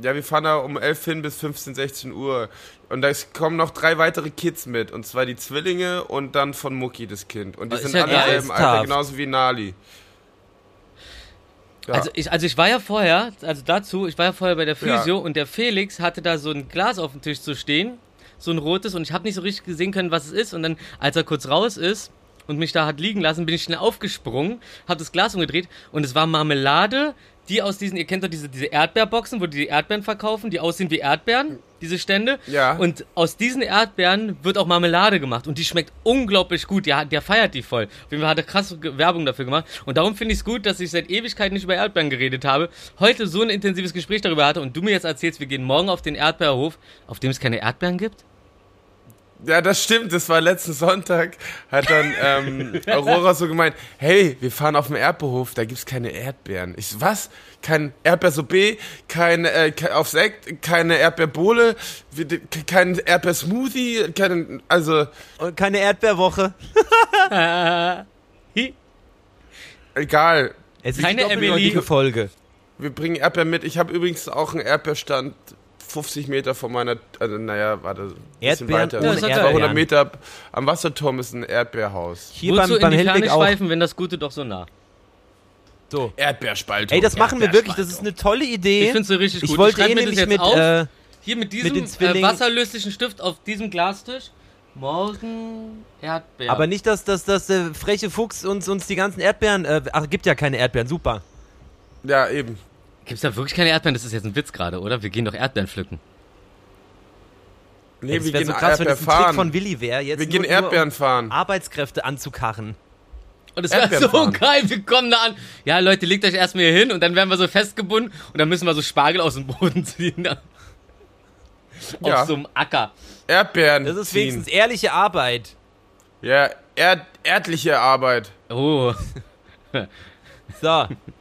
Ja, wir fahren da um 11 hin bis 15, 16 Uhr. Und da kommen noch drei weitere Kids mit. Und zwar die Zwillinge und dann von Mucki das Kind. Und die ist sind ja alle im Alter, genauso wie Nali. Ja. Also ich, also ich war ja vorher, also dazu, ich war ja vorher bei der Ja. Physio und der Felix hatte da so ein Glas auf dem Tisch zu stehen, so ein rotes und ich habe nicht so richtig gesehen können, was es ist und dann, als er kurz raus ist und mich da hat liegen lassen, bin ich schnell aufgesprungen, habe das Glas umgedreht und es war Marmelade, die aus diesen, ihr kennt doch diese, diese Erdbeerboxen, wo die, die Erdbeeren verkaufen, die aussehen wie Erdbeeren, diese Stände. Ja. Und aus diesen Erdbeeren wird auch Marmelade gemacht und die schmeckt unglaublich gut. Der, der feiert die voll. Auf jeden Fall hat er krasse Werbung dafür gemacht. Und darum finde ich es gut, dass ich seit Ewigkeit nicht über Erdbeeren geredet habe. Heute so ein intensives Gespräch darüber hatte und du mir jetzt erzählst, wir gehen morgen auf den Erdbeerhof, auf dem es keine Erdbeeren gibt? Ja, das stimmt. Das war letzten Sonntag. Hat dann ähm, [laughs] Aurora so gemeint, hey, wir fahren auf den Erdbeerhof, da gibt's keine Erdbeeren. Ich so, was? Kein Erdbeersorbet, kein, äh, kein auf Sekt, keine Erdbeerbohle, kein Erdbeersmoothie, kein, also Und keine Erdbeerwoche. [laughs] Hi. egal. Es ist Keine die Emily. doppeldeutige Folge. Wir bringen Erdbeeren mit. Ich habe übrigens auch einen Erdbeerstand 50 Meter von meiner, also naja, warte, ein bisschen Erdbeeren weiter. ohne Das ist Erdbeeren. 200 Meter am Wasserturm ist ein Erdbeerhaus. Hier Wozu beim, in beim die Ferne schweifen, wenn das Gute doch so nah? So. Erdbeerspaltung. Ey, das machen wir wirklich. Das ist eine tolle Idee. Ich find's so richtig Ich gut. wollte schreib eh mir nämlich mit, auf. äh, Hier mit diesem den äh, wasserlöslichen Stift auf diesem Glastisch. Morgen Erdbeeren. aber nicht, dass, dass, dass der freche Fuchs uns, uns die ganzen Erdbeeren, äh, ach, gibt ja keine Erdbeeren, super. Ja, eben. Gibt's da wirklich keine Erdbeeren? Das ist jetzt ein Witz gerade, oder? Wir gehen doch Erdbeeren pflücken. Nee, wir gehen so krass, wenn Erdbeer das ein Trick fahren. von Willi wäre, jetzt wir nur, gehen nur Erdbeeren fahren. um Arbeitskräfte anzukarren. Und es wäre so Erdbeeren fahren. geil, wir kommen da an. Ja, Leute, legt euch erstmal hier hin und dann werden wir so festgebunden und dann müssen wir so Spargel aus dem Boden [laughs] ziehen. Ja. Auf so einem Acker. Erdbeeren. Das ist ziehen. wenigstens ehrliche Arbeit. Ja, erd erdliche Arbeit. Oh. So. [laughs]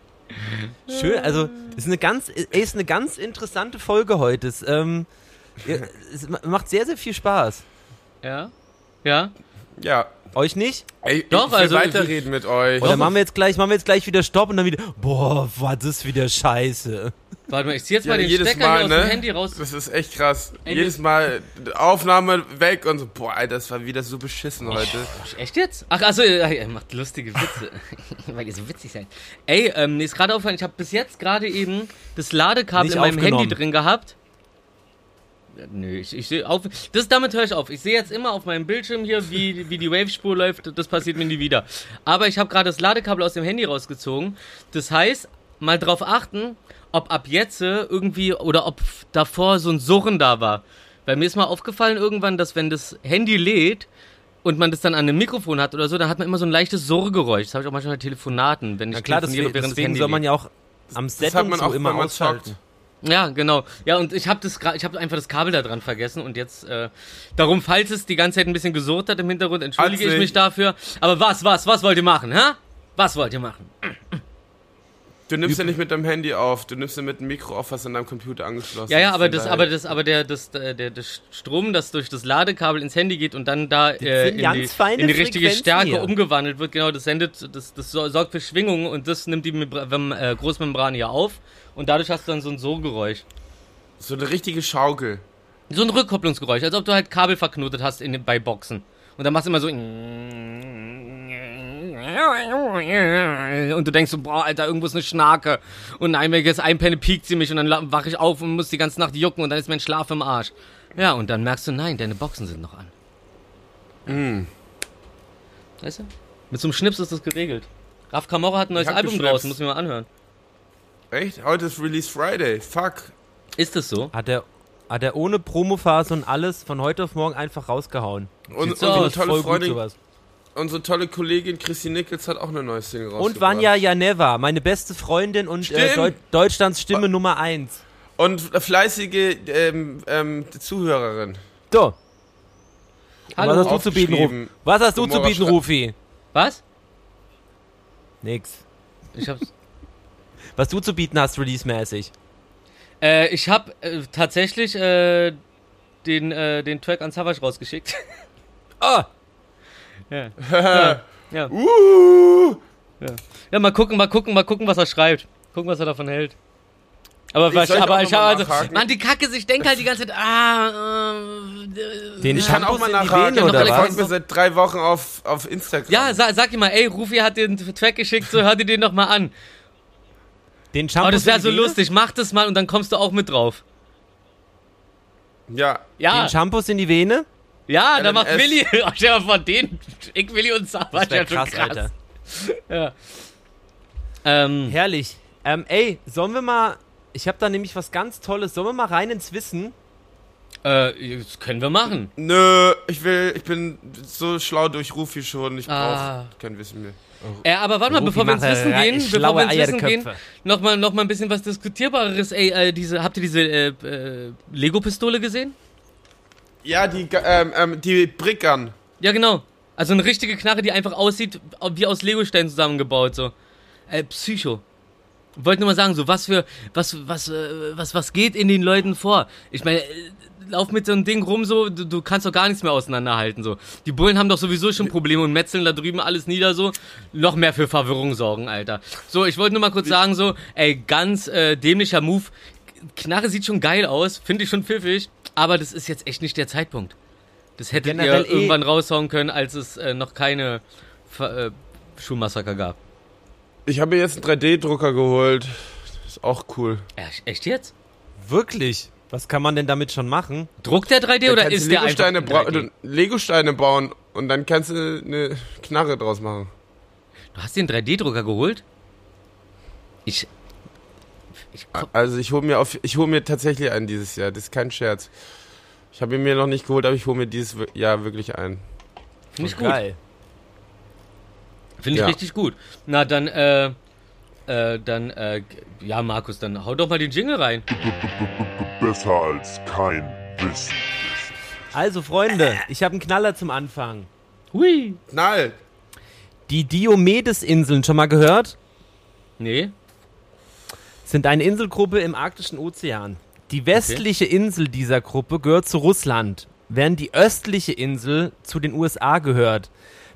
Schön, also es ist eine ganz, ey, ist eine ganz interessante Folge heute. Es, ähm, es ma- macht sehr, sehr viel Spaß. Ja. Ja. Ja. Euch nicht? Ey, Doch, ich will also- weiterreden mit euch. Oder machen wir jetzt gleich, machen wir jetzt gleich wieder Stopp und dann wieder, boah, war das wieder scheiße. Warte mal, ich zieh jetzt Ja, mal den jedes Stecker Mal, hier aus ne? dem Handy raus. Das ist echt krass. Ey, jedes Mal Aufnahme weg und so, boah, Alter, das war wieder so beschissen heute. Echt jetzt? Ach, achso, er macht lustige Witze. [laughs] Weil ihr so witzig seid. Ey, ähm, mir ist gerade aufgefallen, ich habe bis jetzt gerade eben das Ladekabel Nicht in meinem. Handy drin gehabt. Nö, ich, ich sehe auf. Das damit höre ich auf. Ich sehe jetzt immer auf meinem Bildschirm hier, wie, wie die Wave-Spur läuft. Das passiert mir nie wieder. Aber ich habe gerade das Ladekabel aus dem Handy rausgezogen. Das heißt, mal drauf achten, ob ab jetzt irgendwie oder ob davor so ein Surren da war. Weil mir ist mal aufgefallen irgendwann, dass wenn das Handy lädt und man das dann an einem Mikrofon hat oder so, dann hat man immer so ein leichtes Surrgeräusch. Das habe ich auch manchmal bei Telefonaten, wenn ich Na klar, telefoniere, deswegen, während das deswegen Handy soll man ja auch am Set Das man auch, immer wenn man ausschalten. zockt. Ja, genau. Ja, und ich habe das gra- ich habe einfach das Kabel da dran vergessen und jetzt äh, darum, falls es die ganze Zeit ein bisschen gesurrt hat im Hintergrund, entschuldige Hat's ich mich dafür. Aber was, was, was wollt ihr machen, hä? Was wollt ihr machen? Du nimmst ja nicht mit deinem Handy auf, du nimmst ja mit dem Mikro auf, was an deinem Computer angeschlossen Ja, ja, ist. aber das, aber das, aber der, das, äh, der, das Strom, das durch das Ladekabel ins Handy geht und dann da äh, in, die, in die richtige Frequenzen Stärke hier. umgewandelt wird, genau, das sendet, das, das so- sorgt für Schwingungen und das nimmt die Membra Mem- äh, Großmembran hier auf und dadurch hast du dann so ein So-Geräusch. So eine richtige Schaukel. So ein Rückkopplungsgeräusch, als ob du halt Kabel verknotet hast in, den- bei Boxen. Und dann machst du immer so. Und du denkst so, boah, Alter, irgendwo ist eine Schnarke. Und nein, wenn ich jetzt einpenne, piekt sie mich und dann wache ich auf und muss die ganze Nacht jucken und dann ist mein Schlaf im Arsch. Ja, und dann merkst du, nein, deine Boxen sind noch an. Mm. Weißt du? Mit so einem Schnips ist das geregelt. Raf Camorra hat ein neues Album geschnipst. draußen, muss ich mir mal anhören. Echt? Heute ist Release Friday. Fuck. Ist das so? Hat er, hat er ohne Promophase und alles von heute auf morgen einfach rausgehauen. Und, so unsere tolle Voll gut Freundin, sowas. Unsere tolle Kollegin Chrissy Nichols hat auch eine neue Single rausgebracht. Und Vanya Janeva, meine beste Freundin und äh, Stimmt. Deu Deutschlands Stimme Nummer 1. Und fleißige ähm, ähm, Zuhörerin. So, Hallo. was hast du zu bieten, Ruf? Aufgeschrieben. Was hast du zu bieten, Rufi? Was? Nix. Ich hab's. Was du zu bieten hast, release-mäßig. Äh, ich habe äh, tatsächlich äh, den, äh, den Track an Savage rausgeschickt. Oh, ja. ja. [laughs] Ja. Uh, ja, mal gucken, mal gucken, mal gucken, was er schreibt. Gucken, was er davon hält. Aber, Ich was, soll ich aber ich habe also? Mann, die Kacke, ich denke halt die ganze Zeit, ah, äh, den ich kann auch mal nachhaken. Vene, noch oder was? Folgt mir seit drei Wochen auf, auf Instagram. ja, sa sag ihm mal, ey, Rufi hat den Track geschickt, so hör dir den noch mal an. Den Shampoos Aber das wäre so Vene? lustig, mach das mal und dann kommst du auch mit drauf. Ja. Ja, Den Shampoos in die Vene? Ja, da macht. Willi, [laughs] stell mal vor, den, ich, Willi und Savage, Das ja schon krass, krass. Alter. Ja. Ähm, Herrlich. Ähm, ey, sollen wir mal. Ich habe da nämlich was ganz Tolles. Sollen wir mal rein ins Wissen? äh, das können wir machen. Nö, ich will, ich bin so schlau durch Rufi schon. Ich brauche Ah. kein Wissen mehr. Äh, aber warte mal, Rufi bevor wir ins Wissen gehen, bevor wir ins Wissen gehen, noch mal, noch mal ein bisschen was Diskutierbareres. Ey, äh, diese, habt ihr diese äh, äh, Lego-Pistole gesehen? Ja, die, ähm, ähm, die Brickern. Ja, genau. Also eine richtige Knarre, die einfach aussieht wie aus Lego-Steinen zusammengebaut, so. Äh, Psycho. Wollte nur mal sagen, so, was für, was, was, äh, was, was geht in den Leuten vor? Ich meine, äh, lauf mit so einem Ding rum, so, du, du kannst doch gar nichts mehr auseinanderhalten, so. Die Bullen haben doch sowieso schon Probleme und metzeln da drüben alles nieder, so. Noch mehr für Verwirrung sorgen, Alter. So, ich wollte nur mal kurz sagen, so, ey, ganz äh, dämlicher Move. Knarre sieht schon geil aus, finde ich schon pfiffig, aber das ist jetzt echt nicht der Zeitpunkt. Das hättet Generell ihr eh- irgendwann raushauen können, als es äh, noch keine Ver äh, Schulmassaker gab. Ich habe mir jetzt einen 3D-Drucker geholt. Ist auch cool. Echt jetzt? Wirklich? Was kann man denn damit schon machen? Druckt der 3D Da oder ist du der einfach Legosteine, in bra- 3D? Legosteine bauen und dann kannst du eine Knarre draus machen. Du hast den 3D-Drucker geholt? Ich. Ich Also ich hole mir auf, ich hole mir tatsächlich einen dieses Jahr. Das ist kein Scherz. Ich habe ihn mir noch nicht geholt, aber ich hole mir dieses Jahr wirklich einen. finde ich gut. Geil. Finde ich Ja. richtig gut. Na, dann, äh, äh, dann, äh, ja, Markus, dann hau doch mal den Jingle rein. Besser als kein Wissen. Also, Freunde, ich habe einen Knaller zum Anfang. Hui. Knall. Die Diomedes-Inseln, schon mal gehört? Nee. Sind eine Inselgruppe im Arktischen Ozean. Die westliche Insel dieser Gruppe gehört zu Russland, während die östliche Insel zu den USA gehört.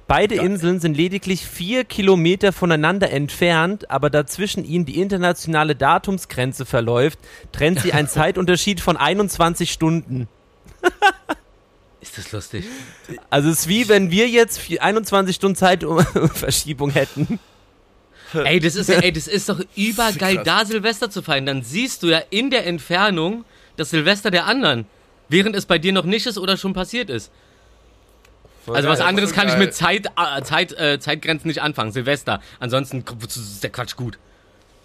Beide Inseln sind lediglich vier Kilometer voneinander entfernt, aber dazwischen ihnen die internationale Datumsgrenze verläuft, trennt sie ein [laughs] Zeitunterschied von 21 Stunden. Ist das lustig? Also es ist wie wenn wir jetzt vier- 21 Stunden Zeitverschiebung hätten. [laughs] Ey, das ist, ey, das ist doch übergeil, da Silvester zu feiern. Dann siehst du ja in der Entfernung das Silvester der anderen, während es bei dir noch nicht ist oder schon passiert ist. Voll Also was geil, anderes voll kann ich geil. mit Zeit, äh, Zeit, äh, Zeitgrenzen nicht anfangen. Silvester. Ansonsten ist der Quatsch gut.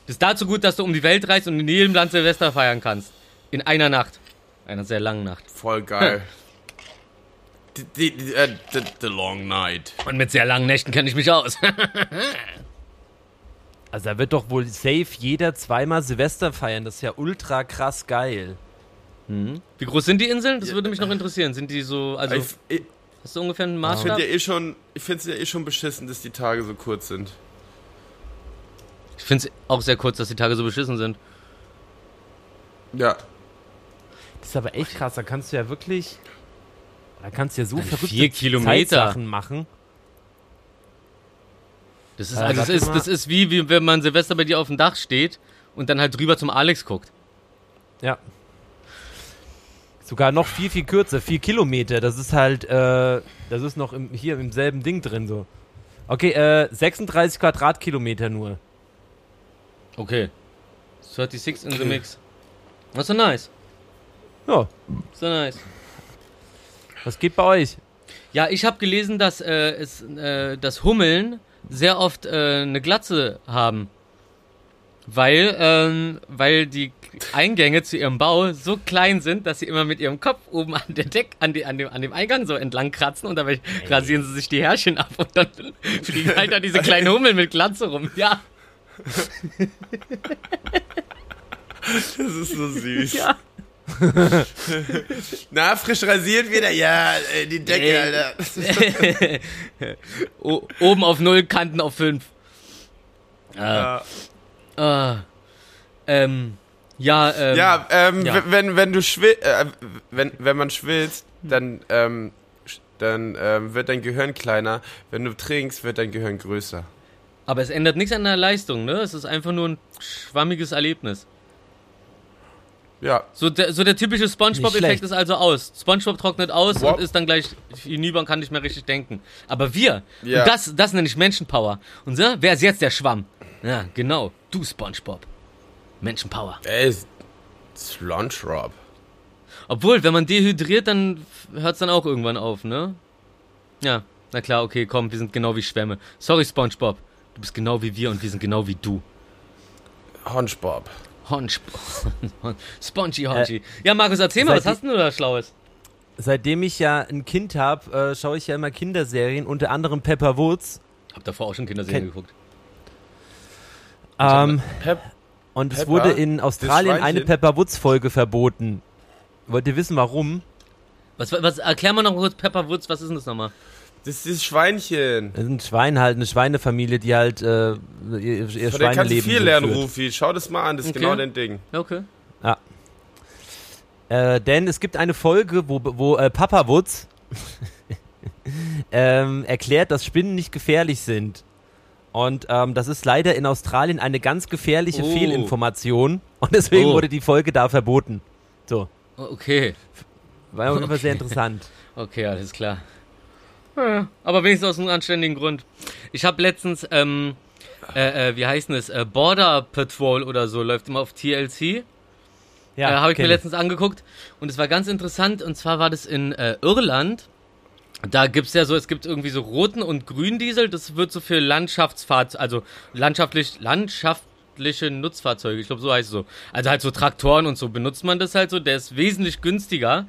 Das ist dazu gut, dass du um die Welt reist und in jedem Land Silvester feiern kannst. In einer Nacht. Einer sehr langen Nacht. Voll geil. [laughs] Die, die, die, äh, the, the Long Night. Und mit sehr langen Nächten kenne ich mich aus. [laughs] Also da wird doch wohl safe jeder zweimal Silvester feiern. Das ist ja ultra krass geil. Wie groß sind die Inseln? Das würde mich noch interessieren. Sind die so, also ich ich, hast du ungefähr einen ich Maßstab? finde ja eh schon, ich finde es ja eh schon beschissen, dass die Tage so kurz sind. Ich finde es auch sehr kurz, dass die Tage so beschissen sind. Ja. Das ist aber echt krass. Da kannst du ja wirklich. Da kannst du ja so Also verrückte vier Kilometer. Zeitsachen machen. Das ist, Äh, also das ist, das ist wie, wie wenn man Silvester bei dir auf dem Dach steht und dann halt drüber zum Alex guckt. Ja. Sogar noch viel, viel kürzer. Vier Kilometer. Das ist halt. Äh, das ist noch im, hier im selben Ding drin so. Okay, äh, 36 Quadratkilometer nur. Okay. 36 in the mix. Das ist so nice. Ja. So nice. Was geht bei euch? Ja, ich habe gelesen, dass, äh, es, äh, dass Hummeln sehr oft äh, eine Glatze haben. Weil, ähm, weil die Eingänge zu ihrem Bau so klein sind, dass sie immer mit ihrem Kopf oben an der Deck, an, die, an, dem, an dem Eingang so entlang kratzen und dabei rasieren sie sich die Härchen ab und dann fliegen halt da diese kleinen Hummeln mit Glatze rum. Ja, [laughs] Das ist so süß. ja. [laughs] Na, frisch rasiert wieder? Ja, äh, die Decke. Alter. [laughs] Oben auf null, Kanten auf fünf. Ja, Ah. Ähm, ja, ähm, ja, ähm, ja. wenn, wenn du schwitzt, äh, wenn, wenn man schwitzt, dann, ähm, dann ähm, wird dein Gehirn kleiner. Wenn du trinkst, wird dein Gehirn größer. aber es ändert nichts an der Leistung, ne? Es ist einfach nur ein schwammiges Erlebnis. Ja, So der, so der typische Spongebob-Effekt ist also aus. Spongebob trocknet aus Wow. und ist dann gleich hinüber und kann nicht mehr richtig denken. Aber wir, Ja. und das, das nenne ich Menschenpower. Und so, wer ist jetzt der Schwamm? Ja, genau, du Spongebob. Menschenpower. ey, Slunch Rob. Obwohl, wenn man dehydriert, dann hört es dann auch irgendwann auf, ne? Ja, na klar, okay, komm, wir sind genau wie Schwämme. Sorry, Spongebob. Du bist genau wie wir und wir sind genau wie du. Honchbob. Honch. [laughs] Spongy Honchi. ja, Markus, erzähl mal, was hast denn du da Schlaues? Seitdem ich ja ein Kind habe, äh, schaue ich ja immer Kinderserien, unter anderem Pepper Woods. Hab davor auch schon Kinderserien Ken- geguckt. Ähm, Pep, und es Pepper, wurde in Australien eine? Pepper Woods Folge verboten. Wollt ihr wissen, warum? Was, was, erklär mal noch kurz Pepper Woods, was ist denn das nochmal? Das ist das Schweinchen. Das ist ein Schwein halt, eine Schweinefamilie, die halt äh, ihr, ihr Von der kannst du Schweineleben viel lernen, führt. Rufi. Schau das mal an, das ist Okay. genau dein Ding. Okay. Äh, denn es gibt eine Folge, wo, wo äh, Papa Woods [laughs] ähm, erklärt, dass Spinnen nicht gefährlich sind. Und ähm, das ist leider in Australien eine ganz gefährliche Oh. Fehlinformation. Und deswegen Oh. wurde die Folge da verboten. So, O- Okay. war auf jeden Fall sehr Okay. interessant. Okay, alles klar. Ja, aber wenigstens aus einem anständigen Grund. Ich habe letztens, ähm, äh, äh, wie heißt das? Äh, Border Patrol oder so, läuft immer auf TLC. Ja, äh, habe ich mir letztens angeguckt und es war ganz interessant und zwar war das in äh, Irland. Da gibt's ja so, es gibt irgendwie so roten und grünen Diesel, das wird so für Landschaftsfahrzeuge, also landschaftlich, landschaftliche Nutzfahrzeuge, ich glaube so heißt es so. Also halt so Traktoren und so benutzt man das halt so, der ist wesentlich günstiger.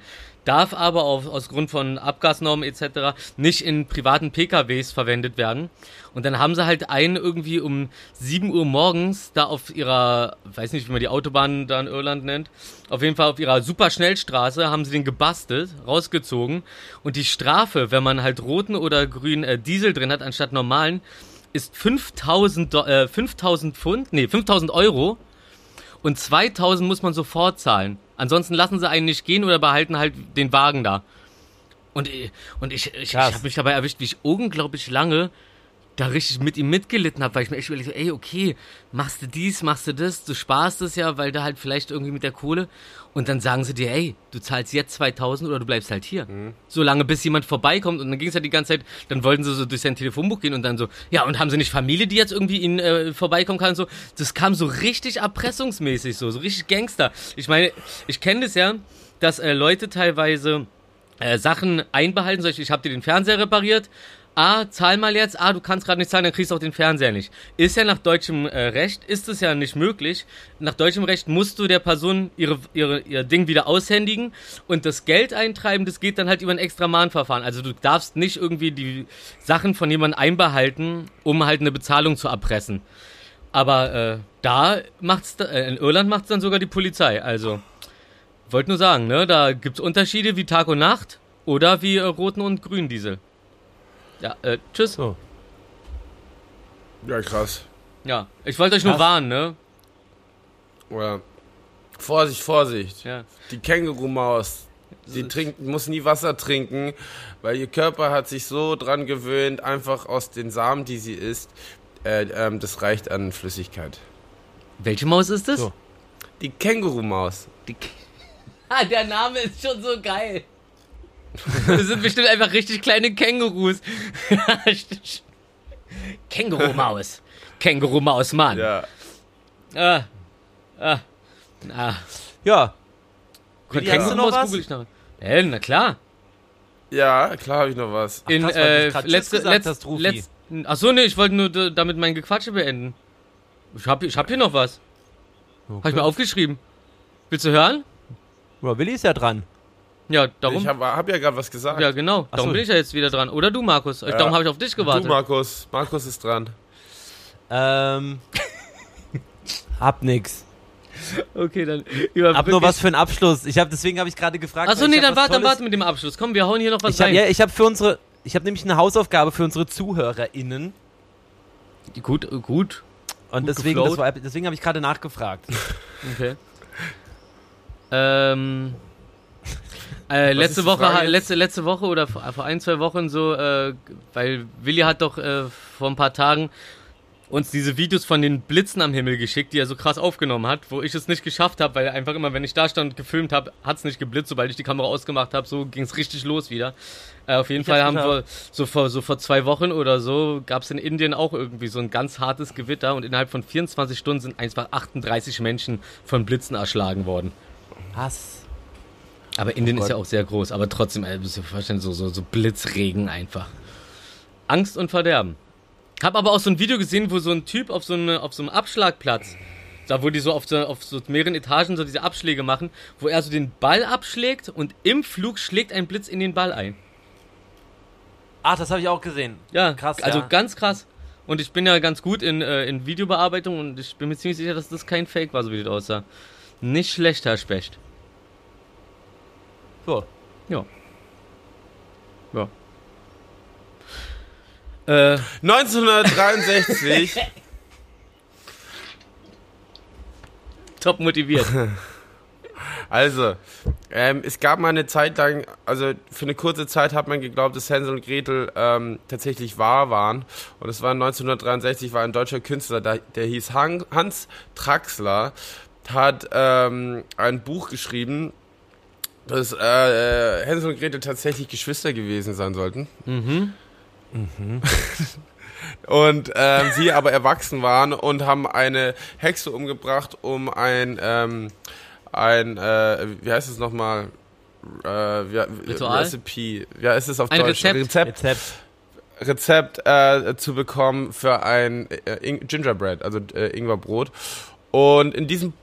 Darf aber auf, aus Grund von Abgasnormen etc. nicht in privaten PKWs verwendet werden. Und dann haben sie halt einen irgendwie um 7 Uhr morgens da auf ihrer, weiß nicht, wie man die Autobahn da in Irland nennt, auf jeden Fall auf ihrer Superschnellstraße haben sie den gebastelt, rausgezogen. Und die Strafe, wenn man halt roten oder grünen äh, Diesel drin hat anstatt normalen, ist 5000, Do- äh, 5000 Pfund, nee, 5000 Euro und 2000 muss man sofort zahlen. Ansonsten lassen sie einen nicht gehen oder behalten halt den Wagen da. Und, ich- und ich, ich, ich habe mich dabei erwischt, wie ich unglaublich lange da richtig mit ihm mitgelitten habe, weil ich mir echt überlegt habe, ey, okay, machst du dies, machst du das, du sparst es ja, weil du halt vielleicht irgendwie mit der Kohle und dann sagen sie dir, ey, du zahlst jetzt 2000 oder du bleibst halt hier. So lange, bis jemand vorbeikommt und dann ging es halt die ganze Zeit, dann wollten sie so durch sein Telefonbuch gehen und dann so, ja, und haben sie nicht Familie, die jetzt irgendwie ihnen äh, vorbeikommen kann und so. Das kam so richtig erpressungsmäßig so, so richtig Gangster. Ich meine, ich kenne das ja, dass äh, Leute teilweise äh, Sachen einbehalten. Beispiel, ich habe dir den Fernseher repariert. Ah, zahl mal jetzt. Ah, du kannst gerade nicht zahlen, dann kriegst du auch den Fernseher nicht. Ist ja nach deutschem äh, Recht, ist es ja nicht möglich. Nach deutschem Recht musst du der Person ihre, ihre, ihr Ding wieder aushändigen und das Geld eintreiben, das geht dann halt über ein extra Mahnverfahren. Also du darfst nicht irgendwie die Sachen von jemandem einbehalten, um halt eine Bezahlung zu erpressen. Aber äh, da macht's, äh, in Irland macht's dann sogar die Polizei. Also, wollte nur sagen, ne, da gibt's Unterschiede wie Tag und Nacht oder wie äh, roten und grünen Diesel. Ja, äh, tschüss. So. Ja, krass. Ja, ich wollte euch nur Krass. warnen, ne? Ja. Vorsicht, Vorsicht. Ja. Die Kängurumaus, die trinkt, muss nie Wasser trinken, weil ihr Körper hat sich so dran gewöhnt, einfach aus den Samen, die sie isst, äh, ähm, das reicht an Flüssigkeit. Welche Maus ist das? So. Die Kängurumaus. Die [laughs] ah, der Name ist schon so geil. [laughs] Das sind bestimmt einfach richtig kleine Kängurus. [laughs] Kängurumaus. Kängurumaus, Mann. Ja. Ah. Ah. Ah. Ja. Willi, hast du noch Kängurumaus was? google ich nach. Äh, na klar. Ja, klar habe ich noch was. In, du äh, Tschüss letzte, gesagt letzte, hast, Rufi. letzt, ach so, ne, ich wollte nur damit mein Gequatsche beenden. Ich hab, ich hab hier noch was. Hab ich mir aufgeschrieben. Willst du hören? Ja, Willi ist ja dran. Ja, darum. Ich habe hab ja gerade was gesagt. ja, genau. Ach Darum so. bin ich ja jetzt wieder dran. Oder du, Markus. Ja. Darum habe ich auf dich du, gewartet. Markus. Markus ist dran. Ähm. [laughs] hab nix. okay, dann Hab nur was für einen Abschluss. Ich hab, deswegen habe ich gerade gefragt. Achso, nee, hab dann warte, dann warte mit dem Abschluss. Komm, wir hauen hier noch was Ich rein. ja, ich habe für unsere, ich habe nämlich eine Hausaufgabe für unsere ZuhörerInnen Gut, äh, gut. und Gut deswegen, war, deswegen habe ich gerade nachgefragt. [laughs] Okay. ähm. Äh, letzte Woche, letzte, letzte Woche oder vor, vor ein, zwei Wochen so, äh, weil Willi hat doch äh, vor ein paar Tagen uns diese Videos von den Blitzen am Himmel geschickt, die er so krass aufgenommen hat, wo ich es nicht geschafft habe, weil einfach immer, wenn ich da stand und gefilmt habe, hat es nicht geblitzt, sobald ich die Kamera ausgemacht habe, so ging es richtig los wieder. Äh, auf jeden Ich Fall haben wir so vor, so vor zwei Wochen oder so, gab es in Indien auch irgendwie so ein ganz hartes Gewitter und innerhalb von 24 Stunden sind einfach 38 Menschen von Blitzen erschlagen worden. Was? Aber Indien ist Gott. ja auch sehr groß, aber trotzdem, ey, ihr euch vorstellen, so, so, so Blitzregen einfach. Angst und Verderben. Hab aber auch so ein Video gesehen, wo so ein Typ auf so, eine, auf so einem Abschlagplatz, da wo die so auf, so auf so mehreren Etagen so diese Abschläge machen, wo er so den Ball abschlägt und im Flug schlägt ein Blitz in den Ball ein. Ach, das habe ich auch gesehen. Ja, Krass, Also ja. ganz krass. Und ich bin ja ganz gut in, äh, in Videobearbeitung und ich bin mir ziemlich sicher, dass das kein Fake war, so wie das aussah. Nicht schlecht, Herr Specht. So. Ja. Ja. Äh, 1963. [laughs] top motiviert. [laughs] Also, ähm, es gab mal eine Zeit lang, also für eine kurze Zeit hat man geglaubt, dass Hänsel und Gretel ähm, tatsächlich wahr waren. Und es war 1963, war ein deutscher Künstler, der, der hieß Han, Hans Traxler, hat ähm, ein Buch geschrieben, dass äh, äh, Hänsel und Gretel tatsächlich Geschwister gewesen sein sollten. mhm. Und ähm, sie aber erwachsen waren und haben eine Hexe umgebracht, um ein, ähm, ein äh, wie heißt es nochmal? Äh, wie, Ritual? Recipe. Wie heißt es auf Ein Deutsch? Rezept? Rezept, Rezept. Rezept äh, zu bekommen für ein äh, In- Gingerbread, also äh, Ingwerbrot. Und in diesem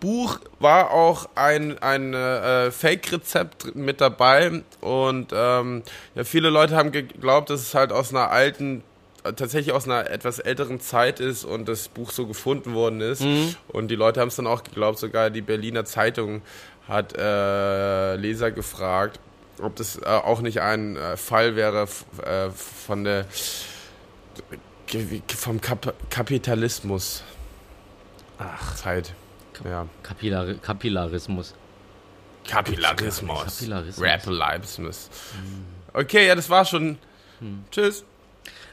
Buch war auch ein, ein äh, Fake-Rezept mit dabei und ähm, ja, viele Leute haben geglaubt, dass es halt aus einer alten, äh, tatsächlich aus einer etwas älteren Zeit ist und das Buch so gefunden worden ist. Und die Leute haben es dann auch geglaubt, sogar die Berliner Zeitung hat äh, Leser gefragt, ob das äh, auch nicht ein äh, Fall wäre äh, von der vom Kap Kapitalismus. Ach. Zeit. Ja. Kapillar Kapillarismus. Kapillarismus. Kapillarismus. Rappelarismus. Okay, ja, das war schon. Tschüss.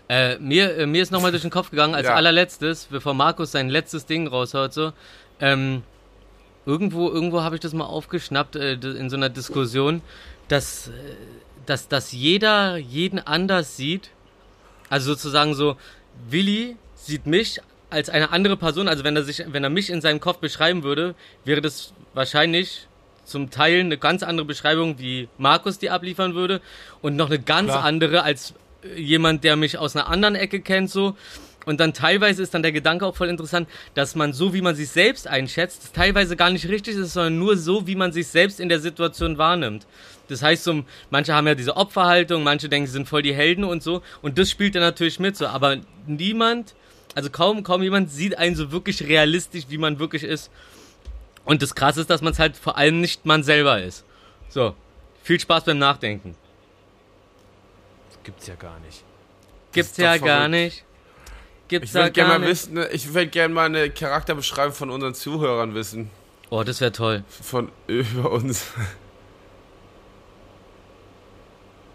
Äh, mir, äh, mir ist nochmal durch den Kopf gegangen, als Ja. allerletztes, bevor Markus sein letztes Ding raushaut, so, ähm, irgendwo, irgendwo habe ich das mal aufgeschnappt äh, in so einer Diskussion, dass, äh, dass, dass jeder jeden anders sieht. Also sozusagen so, Willi sieht mich als eine andere Person, also wenn er sich, wenn er mich in seinem Kopf beschreiben würde, wäre das wahrscheinlich zum Teil eine ganz andere Beschreibung, wie Markus die abliefern würde und noch eine ganz Klar. andere als äh, jemand, der mich aus einer anderen Ecke kennt, so. Und dann teilweise ist dann der Gedanke auch voll interessant, dass man so, wie man sich selbst einschätzt, teilweise gar nicht richtig ist, sondern nur so, wie man sich selbst in der Situation wahrnimmt. Das heißt, so, manche haben ja diese Opferhaltung, manche denken, sie sind voll die Helden und so. Und das spielt dann natürlich mit so. Aber niemand, also kaum, kaum jemand sieht einen so wirklich realistisch, wie man wirklich ist. Und das Krasse ist, dass man es halt vor allem nicht man selber ist. So, viel Spaß beim Nachdenken. Gibt's ja gar nicht. Gibt's ja gar nicht. Gibt's Ich ja würde gerne gar mal nicht. wissen, ich würde gerne mal eine Charakterbeschreibung von unseren Zuhörern wissen. Oh, das wäre toll. Von [laughs] über uns.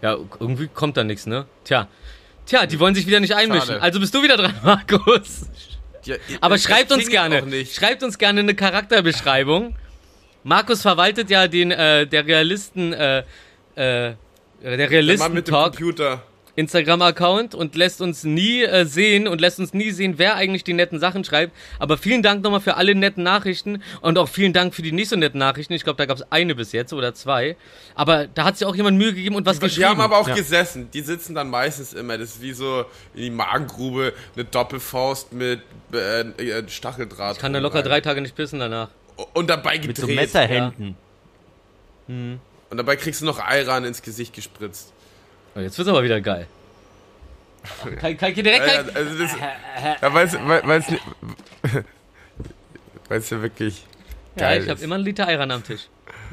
Ja, irgendwie kommt da nichts, ne? Tja. Tja, die wollen sich wieder nicht einmischen. Schade. Also bist du wieder dran, [laughs] Markus. Ja, Aber schreibt uns gerne. Schreibt uns gerne eine Charakterbeschreibung. Markus verwaltet ja den äh, der Realisten äh, äh, der Der Mann mit dem Realisten-Talk Computer. Instagram-Account und lässt uns nie äh, sehen und lässt uns nie sehen, wer eigentlich die netten Sachen schreibt. Aber vielen Dank nochmal für alle netten Nachrichten und auch vielen Dank für die nicht so netten Nachrichten. Ich glaube, da gab es eine bis jetzt oder zwei. Aber da hat sich auch jemand Mühe gegeben und was Die geschrieben. haben aber auch Ja. gesessen. Die sitzen dann meistens immer. Das ist wie so in die Magengrube eine Doppelfaust mit äh, äh, Stacheldraht. ich kann da locker rein. drei Tage nicht pissen danach. Und dabei gedreht. Mit so Messerhänden. Und dabei kriegst du noch Ayran ins Gesicht gespritzt. Oh, jetzt wird's aber wieder geil. Kann, kann ich hier direkt Ja, also das, weil, weil's, ni- weil's ja [laughs] wirklich Ja, geil ich habe immer einen Liter Ayran am Tisch.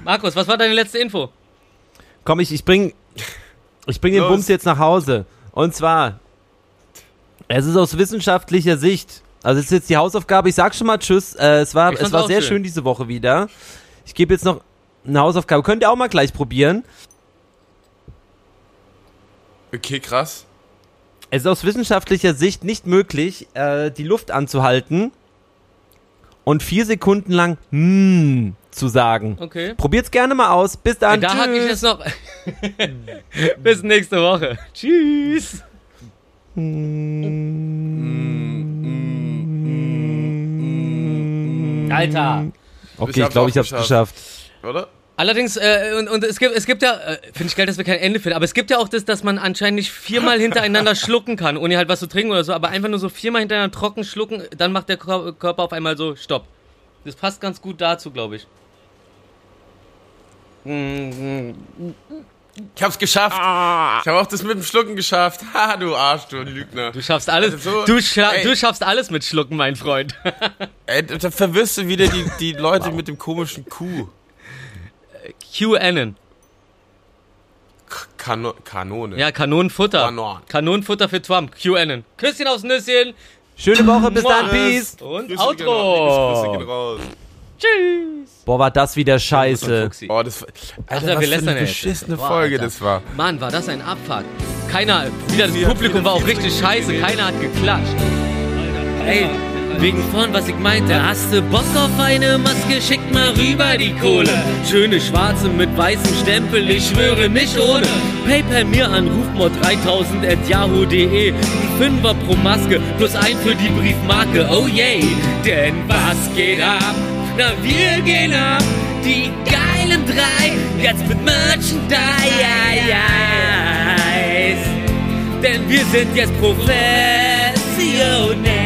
Markus, was war deine letzte Info? Komm, ich, ich bring, ich bring den Los. Bums jetzt nach Hause. Und zwar, es ist aus wissenschaftlicher Sicht, also es ist jetzt die Hausaufgabe, ich sag schon mal Tschüss, äh, es war, es war sehr schön. schön diese Woche wieder. Ich gebe jetzt noch eine Hausaufgabe, könnt ihr auch mal gleich probieren. Okay, krass. Es ist aus wissenschaftlicher Sicht nicht möglich, äh, die Luft anzuhalten und vier Sekunden lang mm zu sagen. Okay. Probiert's gerne mal aus. Bis dann. da hake ich jetzt noch. [laughs] Bis nächste Woche. Tschüss. Alter. Okay, ich glaube, ich hab's geschafft. geschafft. Oder? Allerdings, äh, und, und es gibt, es gibt ja, äh, finde ich geil, dass wir kein Ende finden, aber es gibt ja auch das, dass man anscheinend nicht viermal hintereinander [laughs] schlucken kann, ohne halt was zu trinken oder so, aber einfach nur so viermal hintereinander trocken schlucken, dann macht der Kör- Körper auf einmal so Stopp. Das passt ganz gut dazu, glaube ich. Ich hab's geschafft. Ich habe auch das mit dem Schlucken geschafft. [laughs] Ha, du Arsch, du Lügner. Du schaffst alles. Also so- du, scha ey. du schaffst alles mit Schlucken, mein Freund. Ey, da verwirrst du wieder die, die [laughs] Leute mit dem komischen Kuh. QAnon. Kano Kanone. Ja, Kanonenfutter. Kanon. Kanonenfutter für Trump. QAnon. Küsschen aufs Nüsschen. Schöne Woche, bis dann, peace. Und Grüße Outro. raus. Tschüss. Boah, war das wieder scheiße. Oh, das war, Alter, wir was für lästern eine beschissene Boah, Folge Alter. das war. Mann, war das ein Abfuck. Keiner, wieder das Publikum war auch richtig scheiße. Keiner hat geklatscht. Ey, wegen vorn, was ich meinte. Hast du Bock auf eine Maske? Schick mal rüber die Kohle. Schöne schwarze mit weißem Stempel, ich schwöre nicht ohne. Paypal mir an rufmord3000 at yahoo.de. Ein Fünfer pro Maske plus ein für die Briefmarke. Oh yay, denn was geht ab? Na, wir gehen ab. Die geilen drei, jetzt mit Merchandise. Denn wir sind jetzt professionell.